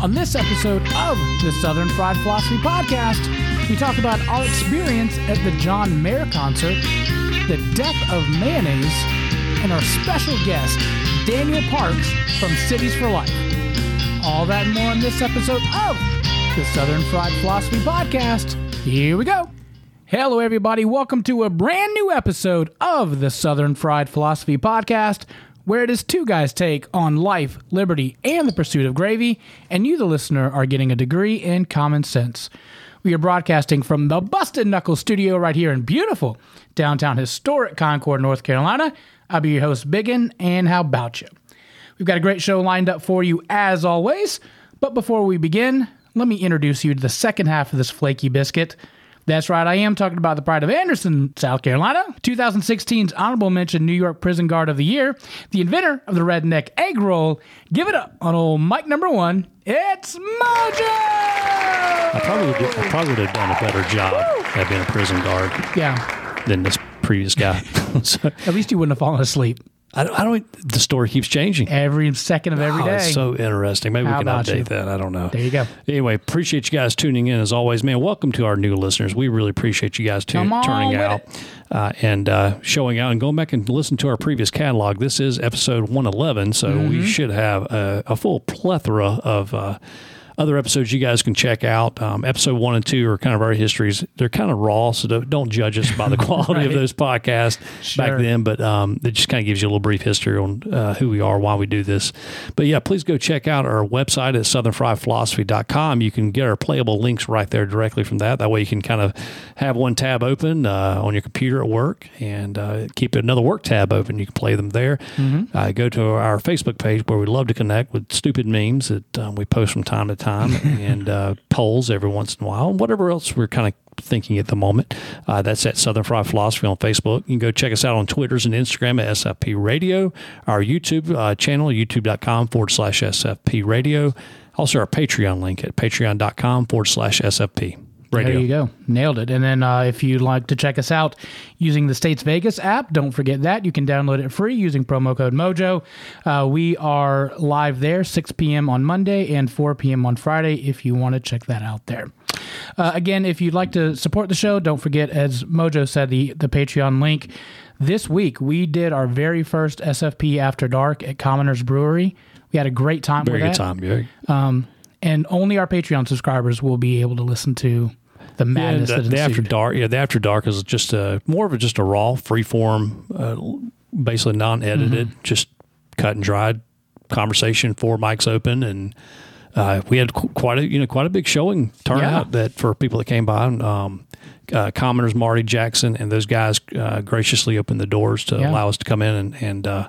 On this episode of the Southern Fried Philosophy Podcast, we talk about our experience at the John Mayer concert, the death of mayonnaise, and our special guest, Daniel Parks from Cities for Life. All that and more in this episode of the Southern Fried Philosophy Podcast. Here we go. Hello, everybody. Welcome to a brand new episode of the Southern Fried Philosophy Podcast, where it is two guys' take on life, liberty, and the pursuit of gravy, and you, the listener, are getting a degree in common sense. We are broadcasting from the Busted Knuckles studio right here in beautiful downtown historic Concord, North Carolina. I'll be your host, Biggin, and how about you? We've got a great show lined up for you as always, but before we begin, let me introduce you to the second half of this flaky biscuit. That's right, I am talking about the Pride of Anderson, South Carolina, 2016's Honorable Mention New York Prison Guard of the Year, the inventor of the redneck egg roll. Give it up on old Mike number one. It's Mojo! I probably would, I probably would have done a better job at being a prison guard Yeah, than this previous guy. so, at least you wouldn't have fallen asleep I don't, I don't. The story keeps changing. every second of every Oh, day. so interesting. Maybe How we can update you? that. I don't know. there you go. Anyway, appreciate you guys tuning in as always, man. Welcome to our new listeners. We really appreciate you guys on turning out uh, and uh, showing out and going back and listen to our previous catalog. This is episode 111, so Mm-hmm. we should have a, a full plethora of. Uh, other episodes you guys can check out. Um, episode one and two are kind of our histories. They're kind of raw, so don't, don't judge us by the quality Right. of those podcasts Sure. back then. But um, it just kind of gives you a little brief history on uh, who we are, why we do this. But yeah, please go check out our website at southernfriedphilosophy.com. You can get our playable links right there directly from that. That way you can kind of have one tab open uh, on your computer at work and uh, keep another work tab open. You can play them there. Uh, go to our Facebook page where we love to connect with stupid memes that um, we post from time to time and uh, polls every once in a while, whatever else we're kind of thinking at the moment. Uh, that's at Southern Fried Philosophy on Facebook. You can go check us out on Twitters and Instagram at SFP Radio, our YouTube uh, channel, youtube.com forward slash SFP Radio. Also, our Patreon link at patreon.com forward slash SFP Radio. There you go. Nailed it. And then uh, if you'd like to check us out using the States Vegas app, don't forget that. You can download it free using promo code MOJO. Uh, we are live there 6 p.m. on Monday and 4 p.m. on Friday if you want to check that out there. Uh, again, if you'd like to support the show, don't forget, as Mojo said, the, the Patreon link. This week, we did our very first SFP After Dark at Commoners Brewery. We had a great time Very with good that. time. Very, And only our Patreon subscribers will be able to listen to the Yeah, madness the, that the after dark. Yeah, the after dark is just a more of a just a raw, free form, uh, basically non edited, Mm-hmm. just cut and dried conversation. Four mics open, and uh, we had qu- quite a you know quite a big showing turnout Yeah. that for people that came by. Um, uh, commoners Marty Jackson and those guys uh, graciously opened the doors to Yeah. allow us to come in and and.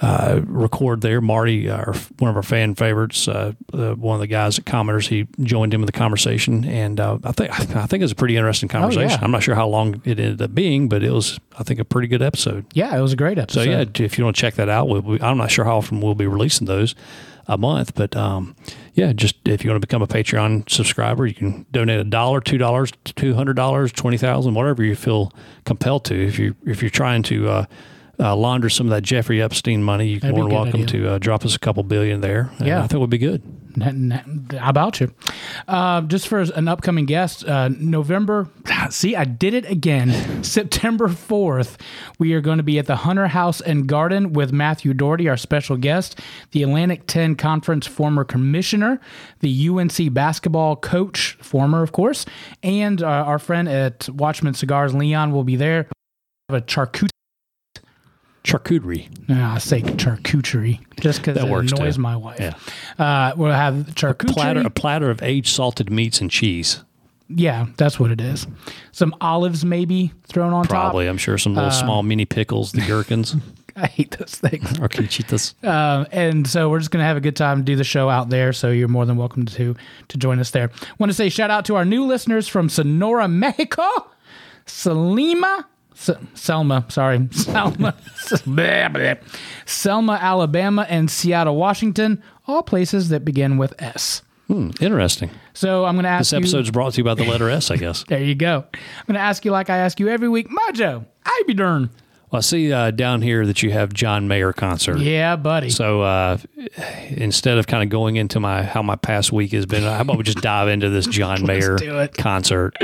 Uh, uh, record there. Marty, our, one of our fan favorites, uh, uh, one of the guys at Commoners, he joined him in the conversation, and uh, I think I think it was a pretty interesting conversation. Oh, yeah. I'm not sure how long it ended up being, but it was I think a pretty good episode. Yeah, it was a great episode. So yeah, if you want to check that out, we, we, I'm not sure how often we'll be releasing those a month, but um, yeah, just if you want to become a Patreon subscriber, you can donate a dollar, two dollars, two hundred dollars, twenty thousand, whatever you feel compelled to. If you if you're trying to uh, launder some of that Jeffrey Epstein money, you can more than welcome idea. to uh, drop us a couple billion there. And Yeah. I think it would be good. How about you? Uh, just for an upcoming guest, uh, November. See, I did it again. September fourth, we are going to be at the Hunter House and Garden with Matthew Doherty, our special guest, the Atlantic Ten Conference former commissioner, the UNC basketball coach, former of course, and uh, our friend at Watchman Cigars, Leon, will be there. Have a charcuterie. Charcuterie. No, I say charcuterie just because That it works, annoys too. my wife. Yeah. Uh, we'll have charcuterie. Platter, a platter of aged salted meats and cheese. Yeah, that's what it is. Some olives maybe thrown on Probably, I'm sure some little Uh, small mini pickles, the gherkins. I hate those things. or conchitas. Um, and so we're just gonna have a good time, do the show out there. So you're more than welcome to to join us there. Want to say shout out to our new listeners from Sonora, Mexico, Selima. S- Selma, sorry, Selma. Selma, Alabama, and Seattle, Washington, all places that begin with S. Hmm, interesting. So I'm going to ask This you. episode is brought to you by the letter S, I guess. There you go. I'm going to ask you like I ask you every week, Mojo. I be darn. Well, I see uh, down here that you have John Mayer concert. Yeah, buddy. So uh, instead of kind of going into my how my past week has been, how about we just dive into this John Mayer do it. concert?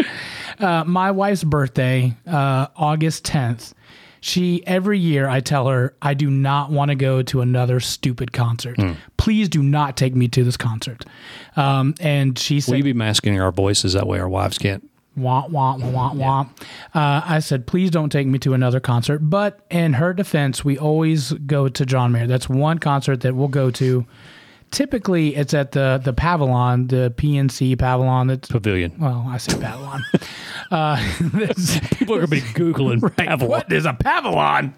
Uh, my wife's birthday, uh, August 10th. She every year I tell her I do not want to go to another stupid concert. Hmm. Please do not take me to this concert. Um, and she said, Will you be masking our voices that way our wives can't? wah wah wah wah wah. Uh, I said, please don't take me to another concert. But in her defense, we always go to John Mayer. That's one concert that we'll go to. Typically, it's at the the Pavilion, the PNC Pavilion. That's Pavilion. well, I say Pavilion. uh, this- People are going to be googling pavilion. what is a Pavilion?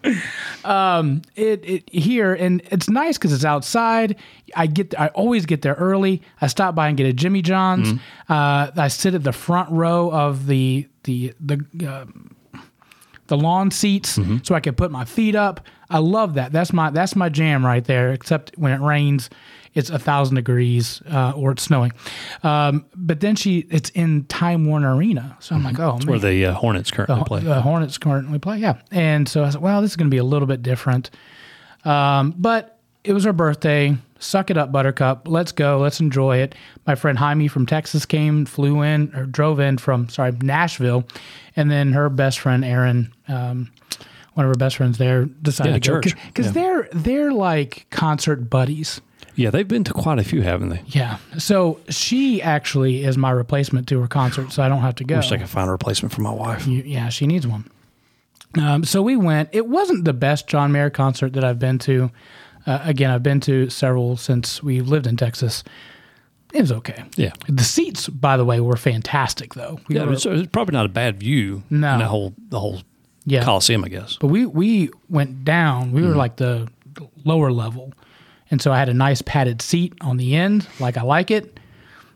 Um, it, it here and it's nice because it's outside. I get I always get there early. I stop by and get a Jimmy John's. Uh, I sit at the front row of the the the. Uh, the lawn seats so I can put my feet up. I love that. That's my that's my jam right there. Except when it rains, it's a thousand degrees uh, or it's snowing. Um, but then she it's in Time Warner Arena, so I'm like, oh, man. Where the uh, Hornets currently play. The Hornets currently play, yeah. And so I said, well, this is going to be a little bit different. Um, but it was her birthday. Suck it up, Buttercup. Let's go. Let's enjoy it. My friend Jaime from Texas came, flew in, or drove in from, sorry, Nashville. And then her best friend, Aaron, um, one of her best friends there, decided Yeah, to go. Because Yeah. they're, they're like concert buddies. Yeah, they've been to quite a few, haven't they? Yeah. So she actually is my replacement to her concert, so I don't have to go. Wish I could find a replacement for my wife. You, yeah, she needs one. Um, so we went. It wasn't the best John Mayer concert that I've been to. Uh, again, I've been to several since we lived in Texas. It was okay. Yeah. The seats, by the way, were fantastic, though. We Yeah, were- it's, it's probably not a bad view. No. in the whole the whole yeah. Coliseum, I guess. But we we went down. We were like the lower level, and so I had a nice padded seat on the end, like I like it,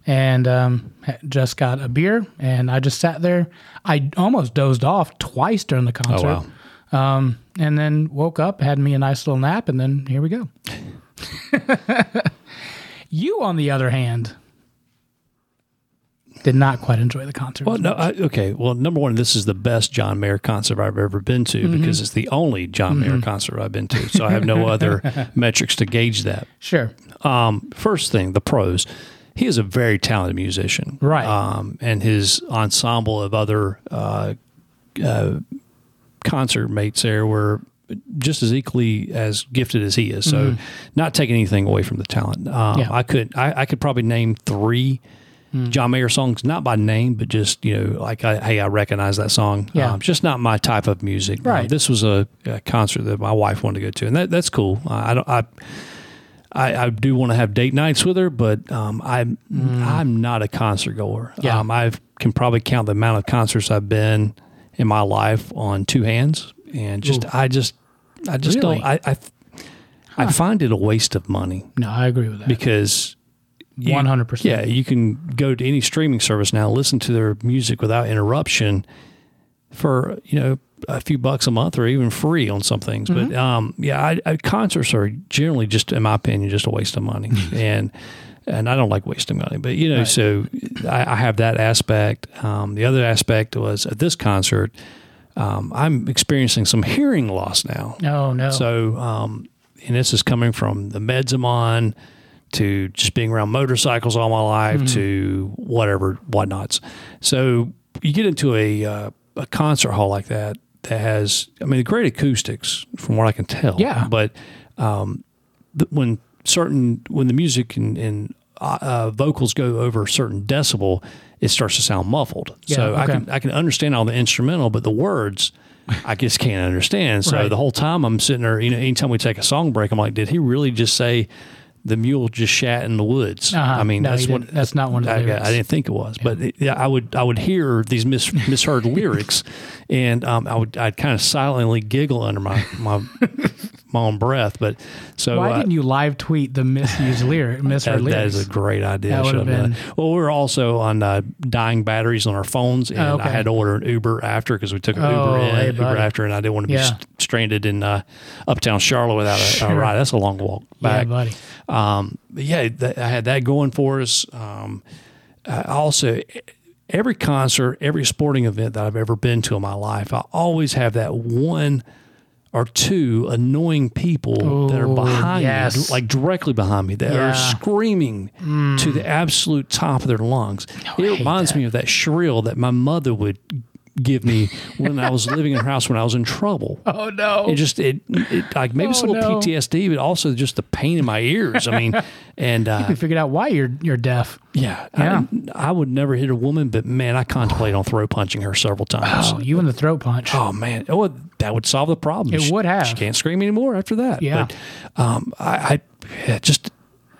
and um, just got a beer, and I just sat there. I almost dozed off twice during the concert. Um, and then woke up, had me a nice little nap, and then here we go. you, on the other hand, did not quite enjoy the concert. Well, no. I, okay. Well, number one, this is the best John Mayer concert I've ever been to Mm-hmm. because it's the only John Mayer concert I've been to. So I have no other metrics to gauge that. sure. Um, first thing, the pros. He is a very talented musician, Right. Um, and his ensemble of other uh, uh, concert mates there were just as equally as gifted as he is. So, not taking anything away from the talent. Um, Mm-hmm. Yeah. I could I, I could probably name three Mm. John Mayer songs, not by name, but just you know, like I, hey, I recognize that song. Yeah. Um, it's just not my type of music. Um, Right. this was a, a concert that my wife wanted to go to, and that that's cool. I, I don't I. I, I do want to have date nights with her, but um, I'm I'm not a concert goer. Mm. Yeah. Um, I can probably count the amount of concerts I've been in my life on two hands, and just I just I just Really? don't I I, I find it a waste of money No, I agree with that. because One hundred percent. yeah, you can go to any streaming service now, listen to their music without interruption for you know a few bucks a month or even free on some things. Mm-hmm. But um, yeah, I, I, concerts are generally just, in my opinion, just a waste of money, and and I don't like wasting money. But you know, Right. so I, I have that aspect. Um, the other aspect was at this concert, um, I'm experiencing some hearing loss now. No, no. So, um, and this is coming from the meds I'm on to just being around motorcycles all my life Mm-hmm. to whatever, whatnots. So you get into a, uh, a concert hall like that that has, I mean, great acoustics from what I can tell. Yeah. But um, the, when certain, when the music and, and uh, uh, vocals go over a certain decibel, it starts to sound muffled. Yeah, so I can I can understand all the instrumental, but the words I just can't understand. So Right. the whole time I'm sitting there, you know, anytime we take a song break, I'm like, did he really just say the mule just shat in the woods? Uh-huh. I mean, No, that's what. That's not one of the I, lyrics. I didn't think it was, but it, yeah, I would I would hear these mis, misheard lyrics, and um, I would I'd kind of silently giggle under my my my own breath. But so Why didn't you live tweet the misused lyric, misheard that, that lyrics? is a great idea. That would've have been- Well, we were also on uh, dying batteries on our phones, and Oh, okay. I had to order an Uber after because we took an Oh, Uber in, hey, Uber after, and I didn't want to be Yeah. st- stranded in uh, uptown Charlotte without a, a ride. That's a long walk yeah, buddy. Um, but yeah, that, I had that going for us. Um, I also, every concert, every sporting event that I've ever been to in my life, I always have that one are two annoying people that are Oh, behind yes. me, like directly behind me, that Yeah. are screaming to the mm. absolute top of their lungs. it reminds that. me of that shrill that my mother would give me when I was living in her house when I was in trouble. Oh no. It just it, it like maybe Oh, some no. PTSD, but also just the pain in my ears. I mean, and uh, we figured out why you're you're deaf. yeah, Yeah. I, I would never hit a woman, but man, I contemplate on throw punching her several times. Oh, you and the throat punch. Oh man, oh that would solve the problem. It She- would have. She can't scream anymore after that. Yeah. But, um, I, I yeah, just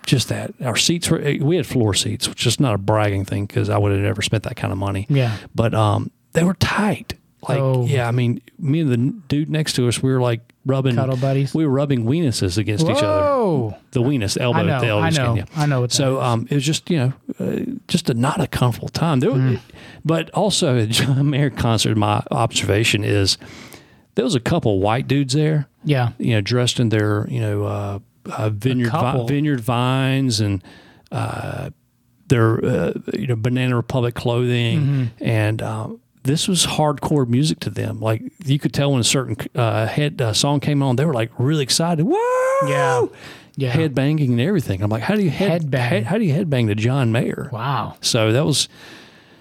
just that our seats were we had floor seats, which is not a bragging thing because I would have never spent that kind of money. Yeah. But um, they were tight. Like Oh. yeah, I mean, me and the dude next to us, we were like rubbing Cuddle buddies? We were rubbing weenuses against each other. Whoa. The weenus, elbow, I know. the elbow I skin, know. yeah. I know what that So um, it was just you know, uh, just a not a comfortable time. There, Mm. but also at John Mayer concert, my observation is there was a couple white dudes there, Yeah. you know, dressed in their you know uh, uh, vineyard vi- vineyard vines and uh, their uh, you know Banana Republic clothing, Mm-hmm. and um, this was hardcore music to them. Like you could tell when a certain uh, head uh, song came on, they were like really excited. Whoa! Yeah. Yeah. head banging and everything. I'm like, how do you head, Headbang. head- how do you headbang to John Mayer? Wow. So that was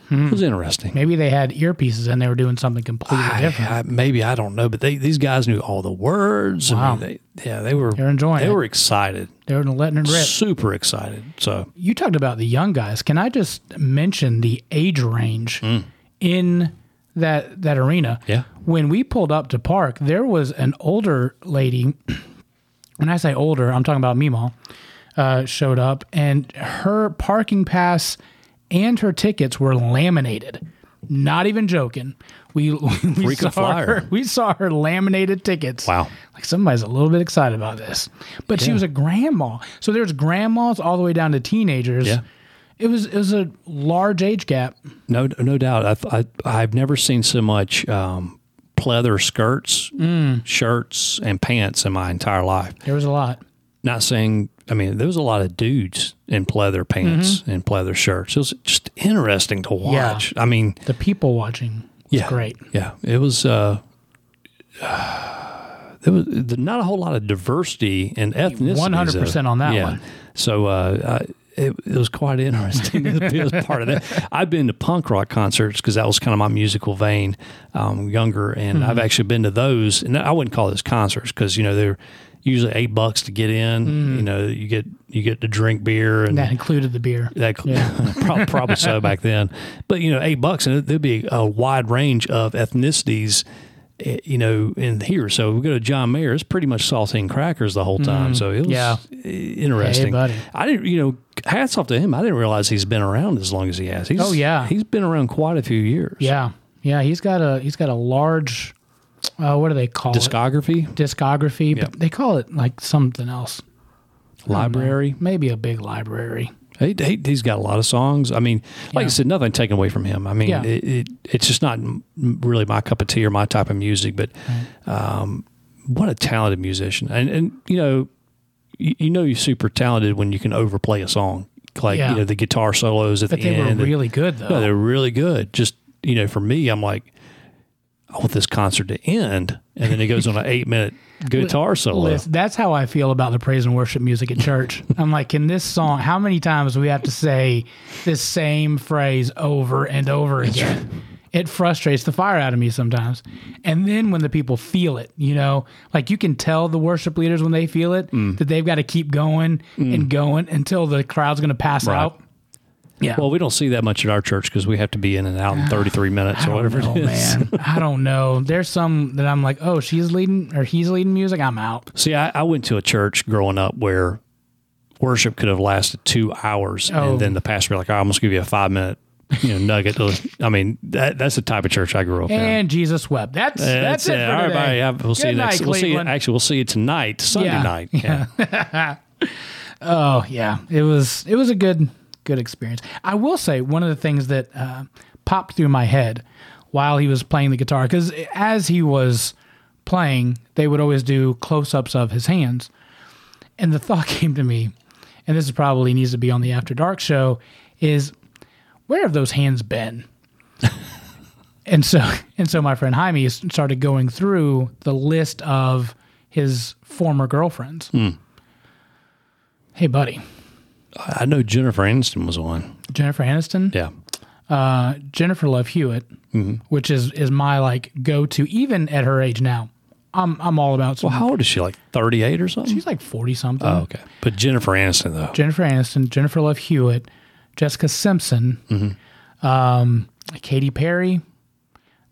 Hmm. it was interesting. Maybe they had earpieces and they were doing something completely I, different. I- maybe I don't know, but they these guys knew all the words. I Wow. mean, they, yeah, they were They're enjoying they it. were excited, They were letting it rip. super excited. So You talked about the young guys. Can I just mention the age range in that that arena? Yeah. When we pulled up to park, there was an older lady. When I say older, I'm talking about Meemaw. Uh, showed up, and her parking pass and her tickets were laminated. Not even joking. We, we saw flyer. her. We saw her laminated tickets. Wow. Like somebody's a little bit excited about this. But she was a grandma. So there's grandmas all the way down to teenagers. Yeah. It was it was a large age gap. no no doubt, I, I I've never seen so much um, pleather skirts, Mm. shirts, and pants in my entire life. There was a lot. Not saying. I mean, there was a lot of dudes in pleather pants Mm-hmm. and pleather shirts. It was just interesting to watch. I mean, The people watching was yeah, great. Yeah, it was. Uh, there was not a whole lot of diversity and ethnicity. 100% on that one. So uh, I, it, it was quite interesting to be part of that. I've been to punk rock concerts because that was kind of my musical vein, um, younger, and Mm-hmm. I've actually been to those. And I wouldn't call those concerts because you know they're usually eight bucks to get in. You know, you get you get to drink beer and Mm. That included the beer. that Yeah. prob- probably so back then. But you know, eight bucks, and there'd be a wide range of ethnicities. Eh, You know, in here, so we go to John Mayer. It's pretty much saltine crackers the whole time. So it was Yeah. eh, interesting. Hey. I didn't, you know, hats off to him. I didn't realize he's been around as long as he has. He's, Oh, yeah. he's been around quite a few years. Yeah. Yeah, he's got a he's got a large uh, what do they call it? discography, Discography, Yeah. but they call it like something else. library. Maybe a big library. He, he's got a lot of songs. I mean, like Yeah. I said, nothing taken away from him. I mean, Yeah. it, it, it's just not really my cup of tea or my type of music. But um, what a talented musician! And and you know, you, you know, you're super talented when you can overplay a song, like Yeah. you know the guitar solos at But the they were end. and- really good though. no, they're really good. Just you know, for me, I'm like, I want this concert to end, and then it goes on an eight minute guitar solo. Listen, that's how I feel about the praise and worship music at church. I'm like, can this song? How many times do we have to say this same phrase over and over again? It frustrates the fire out of me sometimes. And then when the people feel it, you know, like you can tell the worship leaders when they feel it Mm. that they've got to keep going and going until the crowd's going to pass Right. out. Yeah. Well, we don't see that much at our church because we have to be in and out in ah, 33 minutes or whatever Oh it is. man, I don't know. There's some that I'm like, oh, she's leading or he's leading music. I'm out. See, I, I went to a church growing up where worship could have lasted two hours, Oh. and then the pastor be like, "I'm going to give you a five minute, you know, nugget." I mean, that, that's the type of church I grew up in. And Jesus wept. That's that's, it. For All right, today. we'll see you next. night, we'll see you. Actually, we'll see you tonight, Sunday Yeah. night. Yeah. Oh yeah, it was it was a good good experience. I will say one of the things that uh, popped through my head while he was playing the guitar because as he was playing, they would always do close ups of his hands, and the thought came to me, and this is probably needs to be on the After Dark show, is where have those hands been? and so And so my friend Jaime started going through the list of his former girlfriends. Hey, buddy, I know Jennifer Aniston was on. Jennifer Aniston, Yeah. uh, Jennifer Love Hewitt, which is is my like go to even at her age now. I'm I'm all about. Some, Well, how old is she? Like 38 or something? she's like forty something. oh, okay. But Jennifer Aniston, though. Jennifer Aniston, Jennifer Love Hewitt, Jessica Simpson, Mm-hmm. um, Katy Perry,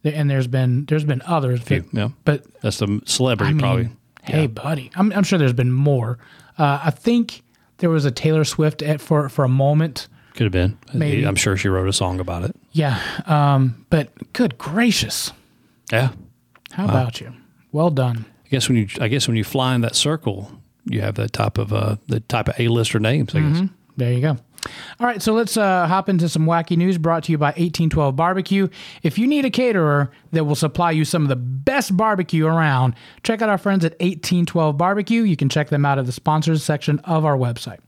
and there's been there's been others, but, Yeah. but That's the celebrity, I mean, probably. hey, buddy, I'm I'm sure there's been more. Uh, I think there was a Taylor Swift at, for for a moment. Could have been. Maybe. I'm sure she wrote a song about it. Yeah, um, but good gracious, Yeah. how about you? Well done. I guess when you, I guess when you fly in that circle, you have that type of, uh, the type of A-lister names, I guess. There you go. All right, so let's uh, hop into some wacky news brought to you by 1812 Barbecue. If you need a caterer that will supply you some of the best barbecue around, check out our friends at 1812 Barbecue. You can check them out at the sponsors section of our website.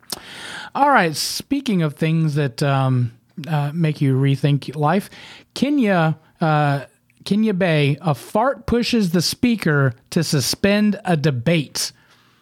All right, speaking of things that um, uh, make you rethink life, Kenya. Uh, Kenya Bay, a fart pushes the speaker to suspend a debate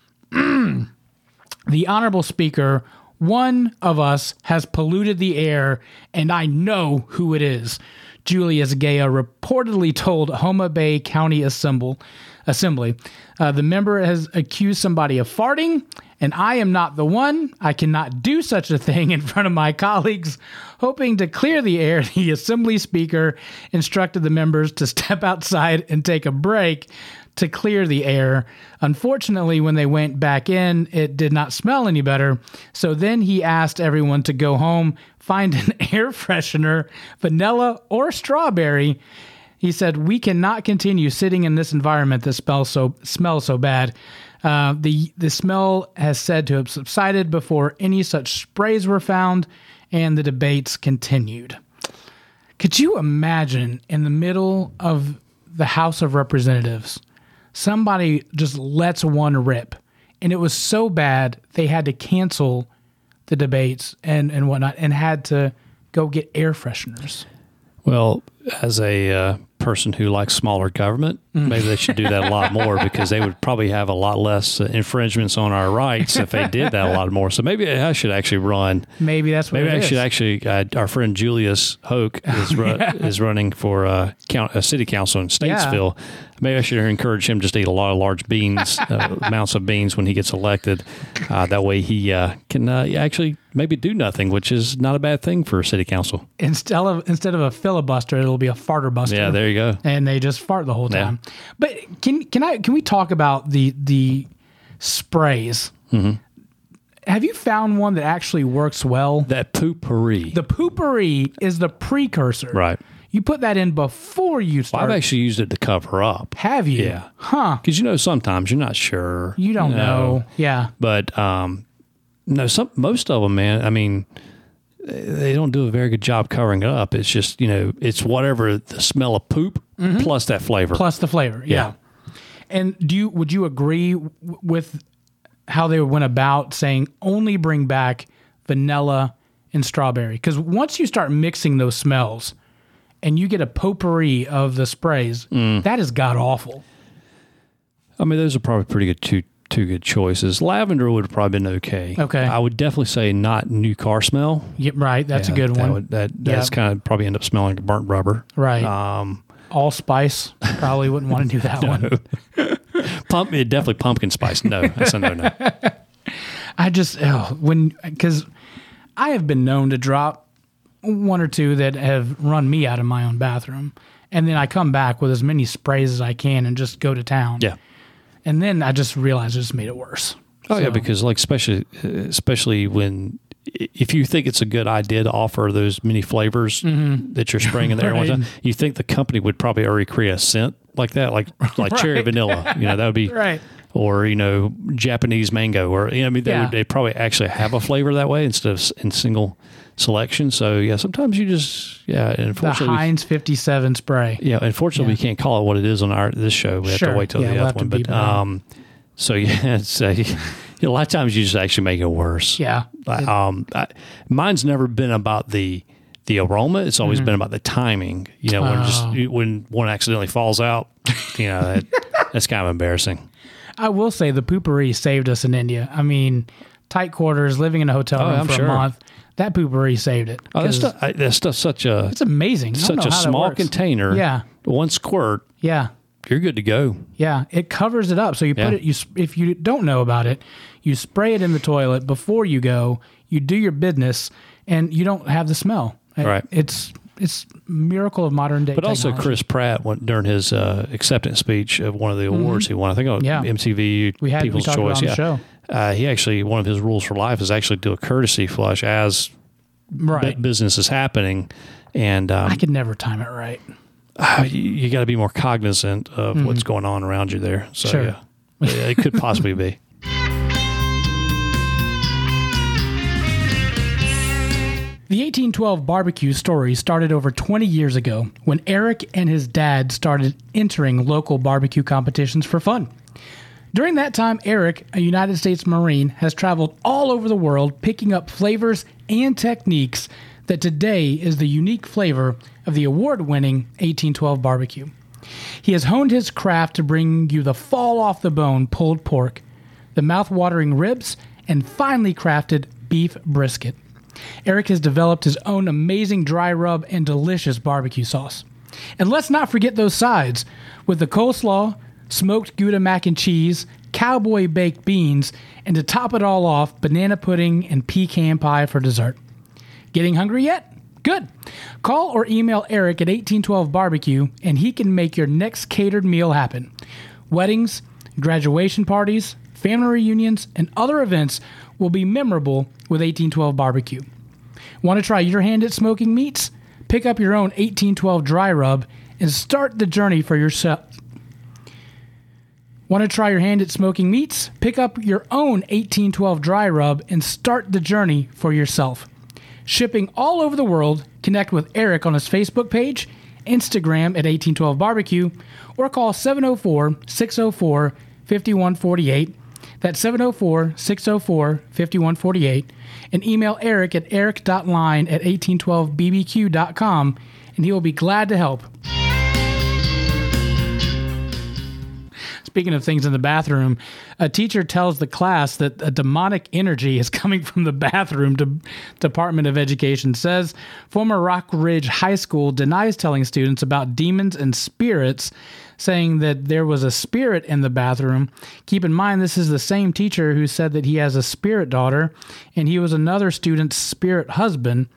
the honorable speaker, one of us has polluted the air, and I know who it is. Julius Gaya reportedly told Homa Bay County Assemble, Assembly. Uh, the member has accused somebody of farting, and I am not the one. I cannot do such a thing in front of my colleagues. Hoping to clear the air, the Assembly Speaker instructed the members to step outside and take a break to clear the air. Unfortunately, when they went back in, it did not smell any better. So then he asked everyone to go home, find an air freshener, vanilla or strawberry. He said, "We cannot continue sitting in this environment that smells so smells so bad." Uh, the the smell has said to have subsided before any such sprays were found, and the debates continued. Could you imagine in the middle of the House of Representatives, somebody just lets one rip, and it was so bad they had to cancel the debates and and whatnot, and had to go get air fresheners. Well, as a uh, person who likes smaller government, maybe they should do that a lot more because they would probably have a lot less uh, infringements on our rights if they did that a lot more. So maybe I should actually run. Maybe that's what Maybe I is. should actually. Uh, our friend Julius Hoke is ru- is running for uh, count, uh, city council in Statesville. Maybe I should encourage him just to eat a lot of large beans, uh, amounts of beans when he gets elected. Uh, that way he uh, can uh, actually maybe do nothing, which is not a bad thing for a city council. instead of instead of a filibuster, it'll be a farter buster. Yeah, there you go. and they just fart the whole Yeah. time. But can can I can we talk about the the sprays? Mm-hmm. Have you found one that actually works well? That poopery. The poopery is the precursor. right. You put that in before you start I've actually used it to cover up. have you? Yeah. Huh. Because you know sometimes you're not sure. You don't know. Yeah. But um, no, some most of them, man. I mean, they don't do a very good job covering it up. It's just you know, it's whatever the smell of poop plus that flavor. Mm-hmm. Plus the flavor. Yeah. And do you would you agree w- with how they went about saying only bring back vanilla and strawberry? Because once you start mixing those smells and you get a potpourri of the sprays, Mm. that is god awful. I mean, those are probably pretty good two two good choices. Lavender would have probably been okay. Okay. I would definitely say not new car smell. Yep, right. That's a good that one. Would, that that's Yeah. kind of probably end up smelling like burnt rubber. right. Um, Allspice. Probably wouldn't want to do that one. pump it definitely pumpkin spice. No, that's a no no. I just oh, when because I have been known to drop one or two that have run me out of my own bathroom, and then I come back with as many sprays as I can and just go to town. Yeah. and then I just realized it just made it worse. Oh yeah, because like especially especially when if you think it's a good idea to offer those many flavors that you're spraying in there, Mm-hmm. Right. time, you think the company would probably already create a scent like that, like like cherry vanilla. You know, that would be Right. or you know Japanese mango, or you know, I mean, they Yeah. would they probably actually have a flavor that way instead of in single selection. So yeah, sometimes you just yeah, and The unfortunately. we- Heinz 57 spray. yeah, unfortunately, we can't call it what it is on our this show. We have to wait till Yeah, the we'll other one. But um, so yeah, it's, uh, you know, a lot of times you just actually make it worse. Yeah. Um, I, mine's never been about the the aroma. It's always been about the timing. You know, when just when one accidentally falls out, you know, that, that's kind of embarrassing. I will say the poopery saved us in India. I mean, tight quarters, living in a hotel room Oh, for sure. a month. That poopery saved it. Oh, that's 'Cause stuff. I- That's stuff such a it's amazing. Such a that small container. Yeah. one squirt, Yeah. you're good to go. Yeah, it covers it up. So you put Yeah. it. You if you don't know about it, you spray it in the toilet before you go. You do your business, and you don't have the smell. It- Right. It's it's miracle of modern day. But also. Chris Pratt went during his uh, acceptance speech of one of the awards he won. I think on Mm-hmm. Yeah. MTV We had- People's about Choice. yeah, the show. Uh, he actually one of his rules for life is actually do a courtesy flush as right. bu- business is happening, and um, I could never time it right. uh, you, you got to be more cognizant of what's going on around you there. So Mm-hmm. Sure. yeah, Yeah, it could possibly be. The 1812 barbecue story started over 20 years ago when Eric and his dad started entering local barbecue competitions for fun. During that time, Eric, a United States Marine, has traveled all over the world picking up flavors and techniques that today is the unique flavor of the award winning 1812 barbecue. He has honed his craft to bring you the fall off the bone pulled pork, the mouth-watering ribs, and finely crafted beef brisket. Eric has developed his own amazing dry rub and delicious barbecue sauce. And let's not forget those sides with the coleslaw, smoked Gouda mac and cheese, cowboy baked beans, and to top it all off, banana pudding and pecan pie for dessert. Getting hungry yet? Good. Call or email Eric at 1812 Barbecue and he can make your next catered meal happen. Weddings, graduation parties, family reunions, and other events will be memorable with 1812 Barbecue. Want to try your hand at smoking meats? Pick up your own 1812 dry rub and start the journey for yourself. Want to try your hand at smoking meats? Pick up your own 1812 dry rub and start the journey for yourself. Shipping all over the world, connect with Eric on his Facebook page, Instagram at 1812 Barbecue, or call 704 604 5148. That's 704 604 5148. And email Eric at eric.line at 1812bbq.com, and he will be glad to help. Speaking of things in the bathroom, a teacher tells the class that a demonic energy is coming from the bathroom. De- Department of Education says former Rock Ridge High School denies telling students about demons and spirits, saying that there was a spirit in the bathroom. Keep in mind, this is the same teacher who said that he has a spirit daughter, and he was another student's spirit husband.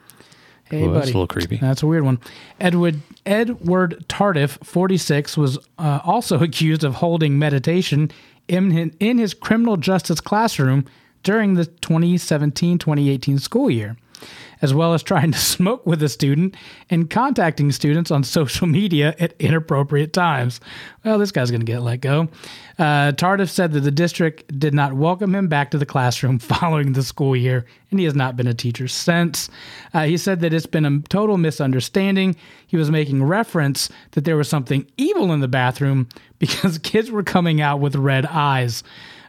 Hey, that's a little creepy. That's a weird one. Edward Edward Tardif, 46, was uh, also accused of holding meditation in, in his criminal justice classroom during the 2017-2018 school year, as well as trying to smoke with a student and contacting students on social media at inappropriate times. Well, this guy's going to get let go. Uh, Tardif said that the district did not welcome him back to the classroom following the school year, and he has not been a teacher since. Uh, he said that it's been a total misunderstanding. He was making reference that there was something evil in the bathroom because kids were coming out with red eyes.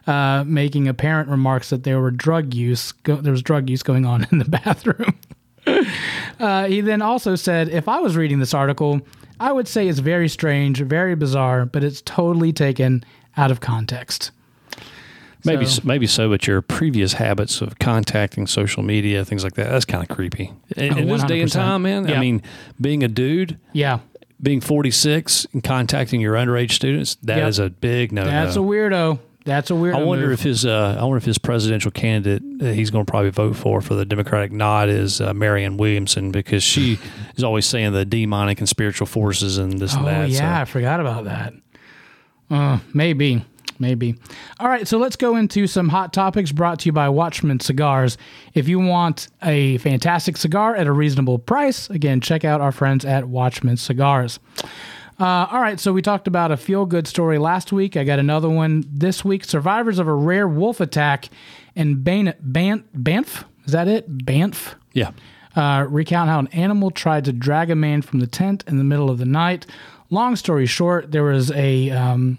Uh, making apparent remarks that there were drug use, go, there was drug use going on in the bathroom. Uh, he then also said, if I was reading this article, I would say it's very strange, very bizarre, but it's totally taken out of context. Maybe So- maybe so, but your previous habits of contacting social media, things like that, that's kind of creepy. In, Oh, in this day and time, man, Yeah. I mean, being a dude, Yeah, being 46 and contacting your underage students, that is Yep. a big no that's a weirdo. That's a weird. I wonder move. if his uh, I wonder if his presidential candidate that he's going to probably vote for for the Democratic nod is uh, Marianne Williamson because she is always saying the demonic and spiritual forces and this and Oh that. yeah, So. I forgot about that. Uh, maybe, maybe. All right, so let's go into some hot topics brought to you by Watchman Cigars. If you want a fantastic cigar at a reasonable price, again, check out our friends at Watchman Cigars. Uh, all right, so we talked about a feel good story last week. I got another one this week. Survivors of a rare wolf attack in Ban- Ban- Banff. Is that it? Banff? Yeah. uh, recount how an animal tried to drag a man from the tent in the middle of the night. Long story short, there was a um,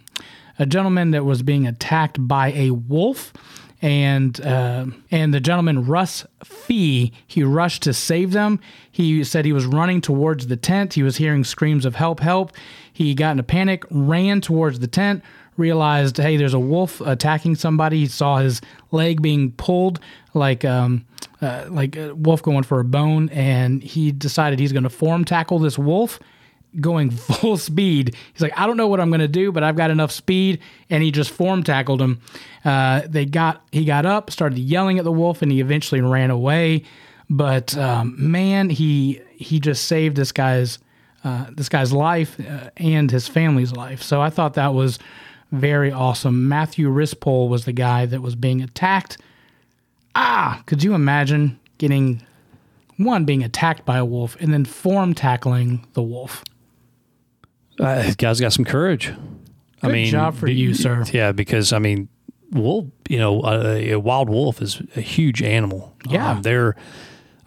a gentleman that was being attacked by a wolf, and uh, and the gentleman Russ Fee he rushed to save them. He said he was running towards the tent. He was hearing screams of help, help. He got in a panic, ran towards the tent, realized hey, there's a wolf attacking somebody. He saw his leg being pulled like um, uh, like a wolf going for a bone, and he decided he's going to form tackle this wolf going full speed. He's like, I don't know what I'm going to do, but I've got enough speed, and he just form tackled him. Uh, they got he got up, started yelling at the wolf, and he eventually ran away. But um, man, he he just saved this guy's uh, this guy's life uh, and his family's life. So I thought that was very awesome. Matthew Rispoli was the guy that was being attacked. Ah, could you imagine getting one being attacked by a wolf and then form tackling the wolf? Uh, guy's got some courage. Good I mean, job for be- you, sir. Yeah, because I mean, wolf. You know, a, a wild wolf is a huge animal. Yeah. Um, they're.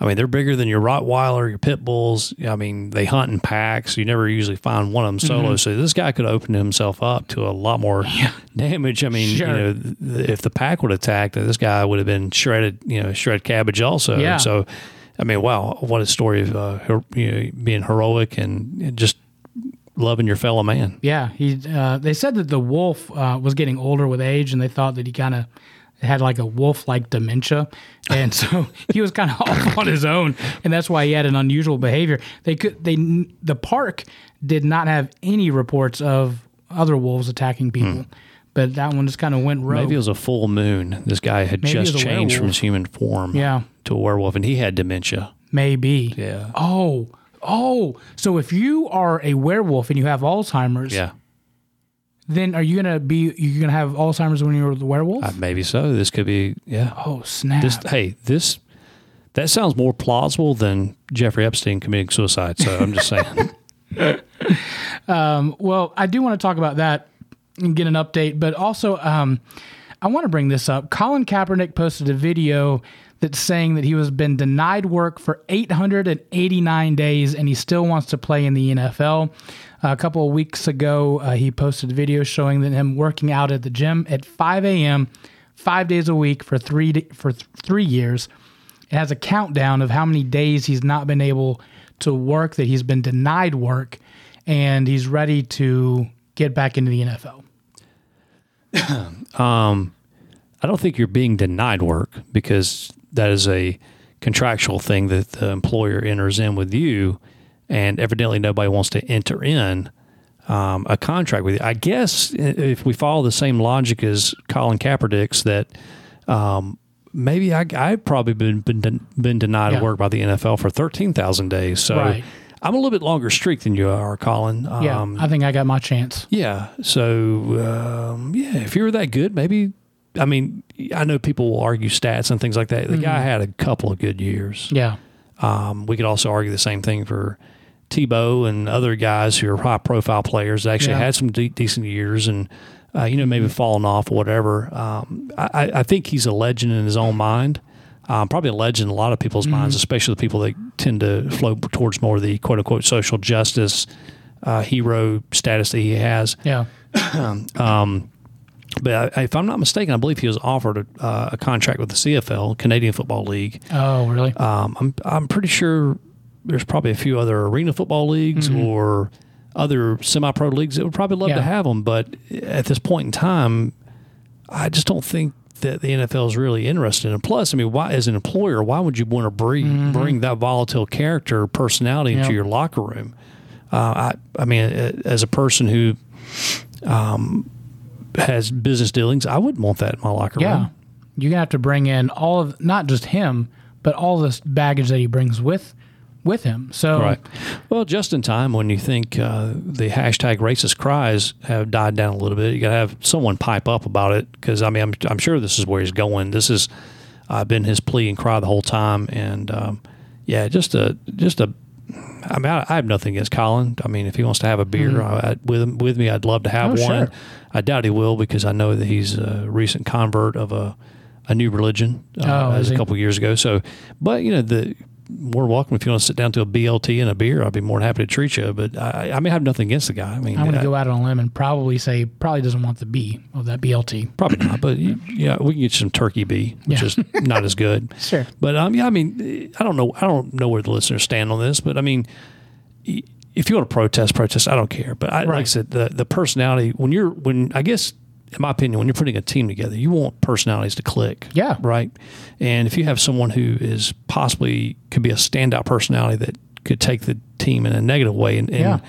I mean, they're bigger than your Rottweiler, your pit bulls. I mean, they hunt in packs. You never usually find one of them solo. Mm-hmm. So this guy could open himself up to a lot more damage. I mean, Sure. you know, th- if the pack would attack, this guy would have been shredded. You know, shred cabbage also. Yeah. So, I mean, wow, what a story of uh, her, you know, being heroic and just loving your fellow man. Yeah, he. Uh, they said that the wolf uh, was getting older with age, and they thought that he kind of had like a wolf-like dementia, and so he was kind of off on his own, and that's why he had an unusual behavior. They could. They the park did not have any reports of other wolves attacking people, but that one just kind of went rogue. Maybe it was a full moon. This guy had Maybe just changed from his human form Yeah. to a werewolf, and he had dementia. Maybe. Yeah. Oh. Oh, so if you are a werewolf and you have Alzheimer's, Yeah, then are you gonna be you're gonna have Alzheimer's when you're the werewolf? uh, maybe so. This could be. Yeah. oh snap! This. Hey, this. That sounds more plausible than Jeffrey Epstein committing suicide. So I'm just saying. Well, I do want to talk about that and get an update, but also um, I want to bring this up. Colin Kaepernick posted a video that's saying that he was been denied work for 889 days and he still wants to play in the NFL. a couple of weeks ago, uh, he posted a video showing that him working out at the gym at 5 a.m. five days a week for three for th- three years. It has a countdown of how many days he's not been able to work, that he's been denied work, and he's ready to get back into the NFL. um, I don't think you're being denied work because that is a contractual thing that the employer enters in with you, and evidently nobody wants to enter in um, a contract with you. I guess if we follow the same logic as Colin Kaepernick's, that um, maybe I, I've probably been been, been denied Yeah. work by the NFL for thirteen thousand days. So. Right. I'm a little bit longer streak than you are, Colin. Yeah, Um, I think I got my chance. yeah. So um, yeah, if you were that good, maybe. I mean, I know people will argue stats and things like that. The guy had a couple of good years. Yeah, Um, we could also argue the same thing for Tebow and other guys who are high profile players that actually Yeah. had some de- decent years and uh, you know maybe fallen off or whatever. Um, I, I- think he's a legend in his own mind. Um, probably a legend in a lot of people's minds, especially the people that tend to flow towards more of the quote unquote social justice uh, hero status that he has. yeah, But I, if I'm not mistaken, I believe he was offered a, uh, a contract with the CFL, Canadian Football League. Oh, really? Um, I'm I'm pretty sure there's probably a few other arena football leagues or other semi-pro leagues that would probably love Yeah. to have them. But at this point in time, I just don't think that the NFL is really interested. And plus, I mean, why as an employer, why would you want to bring bring that volatile character personality into your locker room? Uh, I I mean, as a person who um, has business dealings, I wouldn't want that in my locker room. yeah. room. You're gonna have to bring in all of not just him, but all this baggage that he brings with with him. So Right. Well, just in time when you think uh, the hashtag racist cries have died down a little bit, you got to have someone pipe up about it because I mean I'm I'm sure this is where he's going. This has uh, been his plea and cry the whole time, and um, yeah, just a just a. I mean, I, I have nothing against Colin. I mean, if he wants to have a beer I, I, with with me, I'd love to have Mm-hmm. Oh, one. sure. I doubt he will because I know that he's a recent convert of a a new religion uh, Oh, as a couple years ago. So, but you know the more welcome if you want to sit down to a BLT and a beer. I'd be more than happy to treat you. But I, I mean, I have nothing against the guy. I mean, I'm going to go out on a limb and probably say probably doesn't want the B of that BLT. Probably not, but yeah, we can get some turkey bee, which Yeah. is not as good. Sure. But um, yeah, I mean, I don't know, I don't know where the listeners stand on this, but I mean, y- if you want to protest, protest. I don't care. But I, like I said, the the personality when you're when I guess in my opinion, when you're putting a team together, you want personalities to click. Yeah. Right. And if you have someone who is possibly could be a standout personality that could take the team in a negative way and, and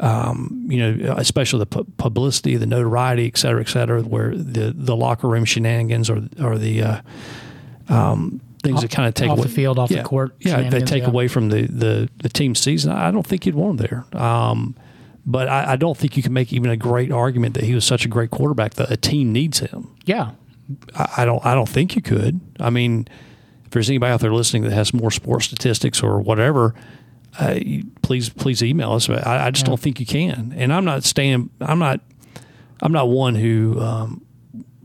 um, you know, especially the pu- publicity, the notoriety, et cetera, et cetera, where the, the locker room shenanigans or, or the uh, um, things that kind of take off away, the field, off the court Yeah, they take yeah. away from the, the, the team season. I don't think you'd want him there. Um, but I, I don't think you can make even a great argument that he was such a great quarterback that a team needs him. Yeah. I, I don't. I don't think you could. I mean, if there's anybody out there listening that has more sports statistics or whatever, uh, please please email us. But I, I just Yeah. don't think you can. And I'm not staying. I'm not. I'm not one who um,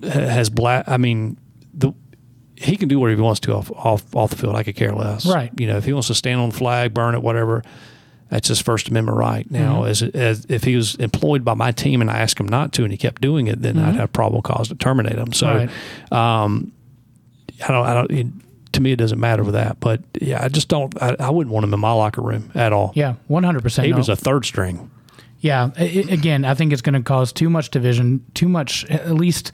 has black. I mean, the he can do whatever he wants to off off off the field. I could care less. Right. You know, if he wants to stand on the flag, burn it, whatever. That's his First Amendment right. Now, Mm-hmm. as, as if he was employed by my team and I asked him not to, and he kept doing it, then I'd have probable cause to terminate him. So, Mm-hmm. Right. um, I don't. I don't. It, to me, it doesn't matter with that. But yeah, I just don't. I, I wouldn't want him in my locker room at all. Yeah. 100%. he no. was a third string. Yeah. I- I- again, I think it's going to cause too much division, too much, at least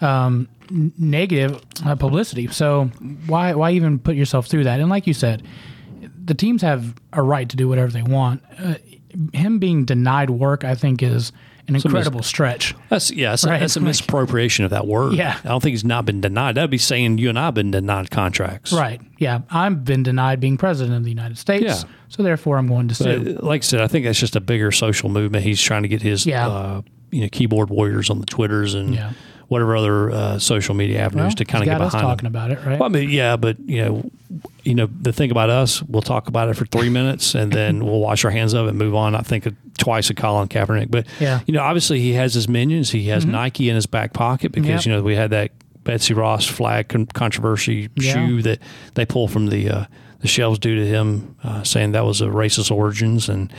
um, negative uh, publicity. So why why even put yourself through that? And like you said, the teams have a right to do whatever they want. Uh, him being denied work, I think, is an incredible stretch. That's yeah. That's, Right. that's a Like- misappropriation of that word. Yeah. I don't think he's not been denied. That'd be saying you and I have been denied contracts. Right. Yeah. I've been denied being president of the United States. Yeah. So therefore, I'm going to But sue. uh, like I said, I think that's just a bigger social movement. He's trying to get his, Yeah. uh, you know, keyboard warriors on the Twitters and Yeah. Whatever other uh, social media avenues Well, to kind of get us behind. him. talking about it, right? Well, I mean, yeah, but you know, you know, the thing about us, we'll talk about it for three minutes and then we'll wash our hands of it and move on. I think twice of Colin Kaepernick, but Yeah. you know, obviously he has his minions. He has Nike in his back pocket because Yep. you know we had that Betsy Ross flag con- controversy Yeah. shoe that they pulled from the uh, the shelves due to him uh, saying that was a racist origins and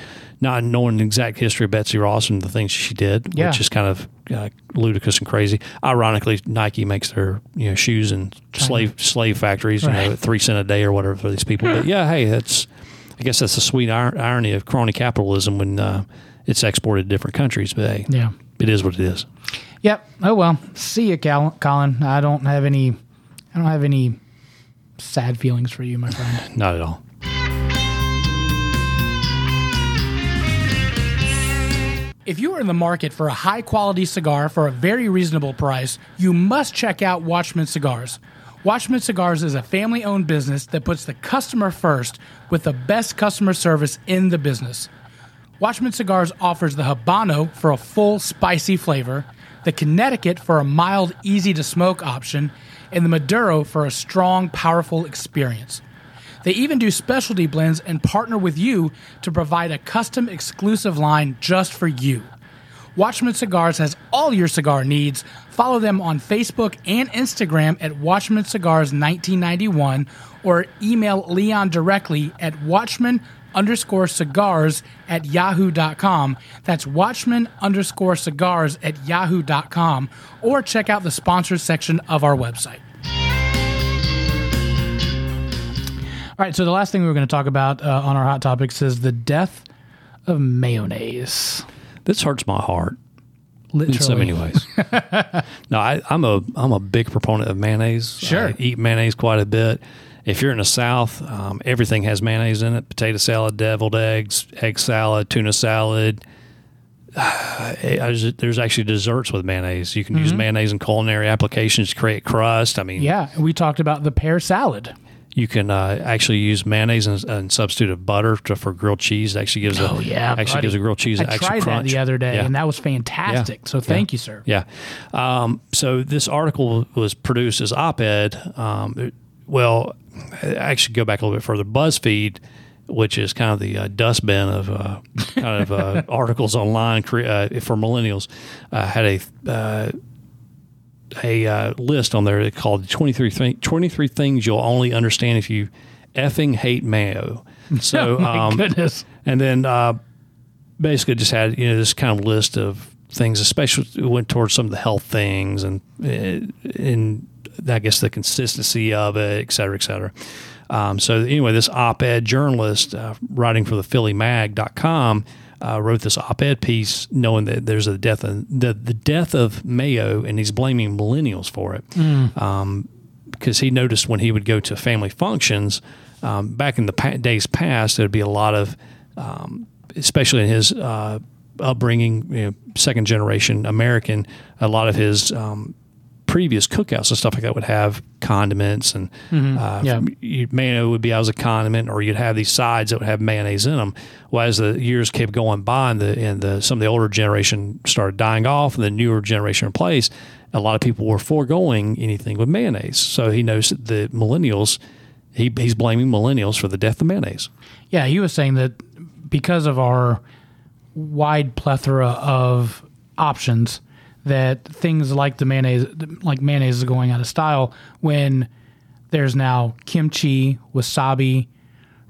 not knowing the exact history of Betsy Ross and the things she did, Yeah. which is kind of uh, ludicrous and crazy. Ironically, Nike makes their you know shoes in slave slave factories, you know, at three cent a day or whatever for these people. But yeah, hey, that's I guess that's the sweet ir- irony of crony capitalism when uh, it's exported to different countries. But hey, yeah. it is what it is. Yep. Oh well. See you, Cal- Colin. I don't have any. I don't have any sad feelings for you, my friend. Not at all. If you are in the market for a high quality cigar for a very reasonable price, you must check out Watchman Cigars. Watchman Cigars is a family owned business that puts the customer first with the best customer service in the business. Watchman Cigars offers the Habano for a full, spicy flavor, the Connecticut for a mild, easy to smoke option, and the Maduro for a strong, powerful experience. They even do specialty blends and partner with you to provide a custom exclusive line just for you. Watchman Cigars has all your cigar needs. Follow them on Facebook and Instagram at Watchman Cigars 1991 or email Leon directly at Watchman underscore cigars at yahoo.com. That's Watchman underscore cigars at yahoo.com or check out the sponsors section of our website. All right, so the last thing we were going to talk about uh, on our hot topics is the death of mayonnaise. This hurts my heart Literally. in so many ways. no, I, I'm a I'm a big proponent of mayonnaise. Sure. I eat mayonnaise quite a bit. If you're in the South, um, everything has mayonnaise in it: potato salad, deviled eggs, egg salad, tuna salad. I- I just- there's actually desserts with mayonnaise. You can use mayonnaise in culinary applications to create crust. I mean, Mm-hmm. Yeah, we talked about the pear salad. You can uh, actually use mayonnaise and, and substitute of butter to, for grilled cheese. It actually gives a Oh yeah, actually buddy. gives a grilled cheese I an extra tried crunch. that the other day, Yeah. and that was fantastic. So thank you, sir. Yeah. Um, so this article was produced as op-ed. Um, it- well, I actually go back a little bit further. BuzzFeed, which is kind of the uh, dustbin of uh, kind of uh, articles online cre- uh, for millennials, uh, had a uh, a uh, list on there called 23, th- 23 things you'll only understand if you effing hate mayo. So, oh my um, goodness. and then uh, basically just had you know this kind of list of things, especially went towards some of the health things and in I guess the consistency of it, et cetera, et cetera. Um, so anyway, this op-ed journalist uh, writing for the PhillyMag.com uh, wrote this op-ed piece, knowing that there's a death of, the the death of Mayo, and he's blaming millennials for it. Um, because he noticed when he would go to family functions um, back in the pa- days past, there'd be a lot of, um, especially in his uh, upbringing, you know, second generation American, a lot of his um, previous cookouts and stuff like that would have condiments and uh, Yeah. you, mayo would be as a condiment, or you'd have these sides that would have mayonnaise in them. Well, as the years kept going by, and the and the some of the older generation started dying off, and the newer generation replaced, a lot of people were foregoing anything with mayonnaise. So he knows that the millennials, he, he's blaming millennials for the death of mayonnaise. Yeah, he was saying that because of our wide plethora of options, that things like the mayonnaise, like mayonnaise, is going out of style when there's now kimchi, wasabi,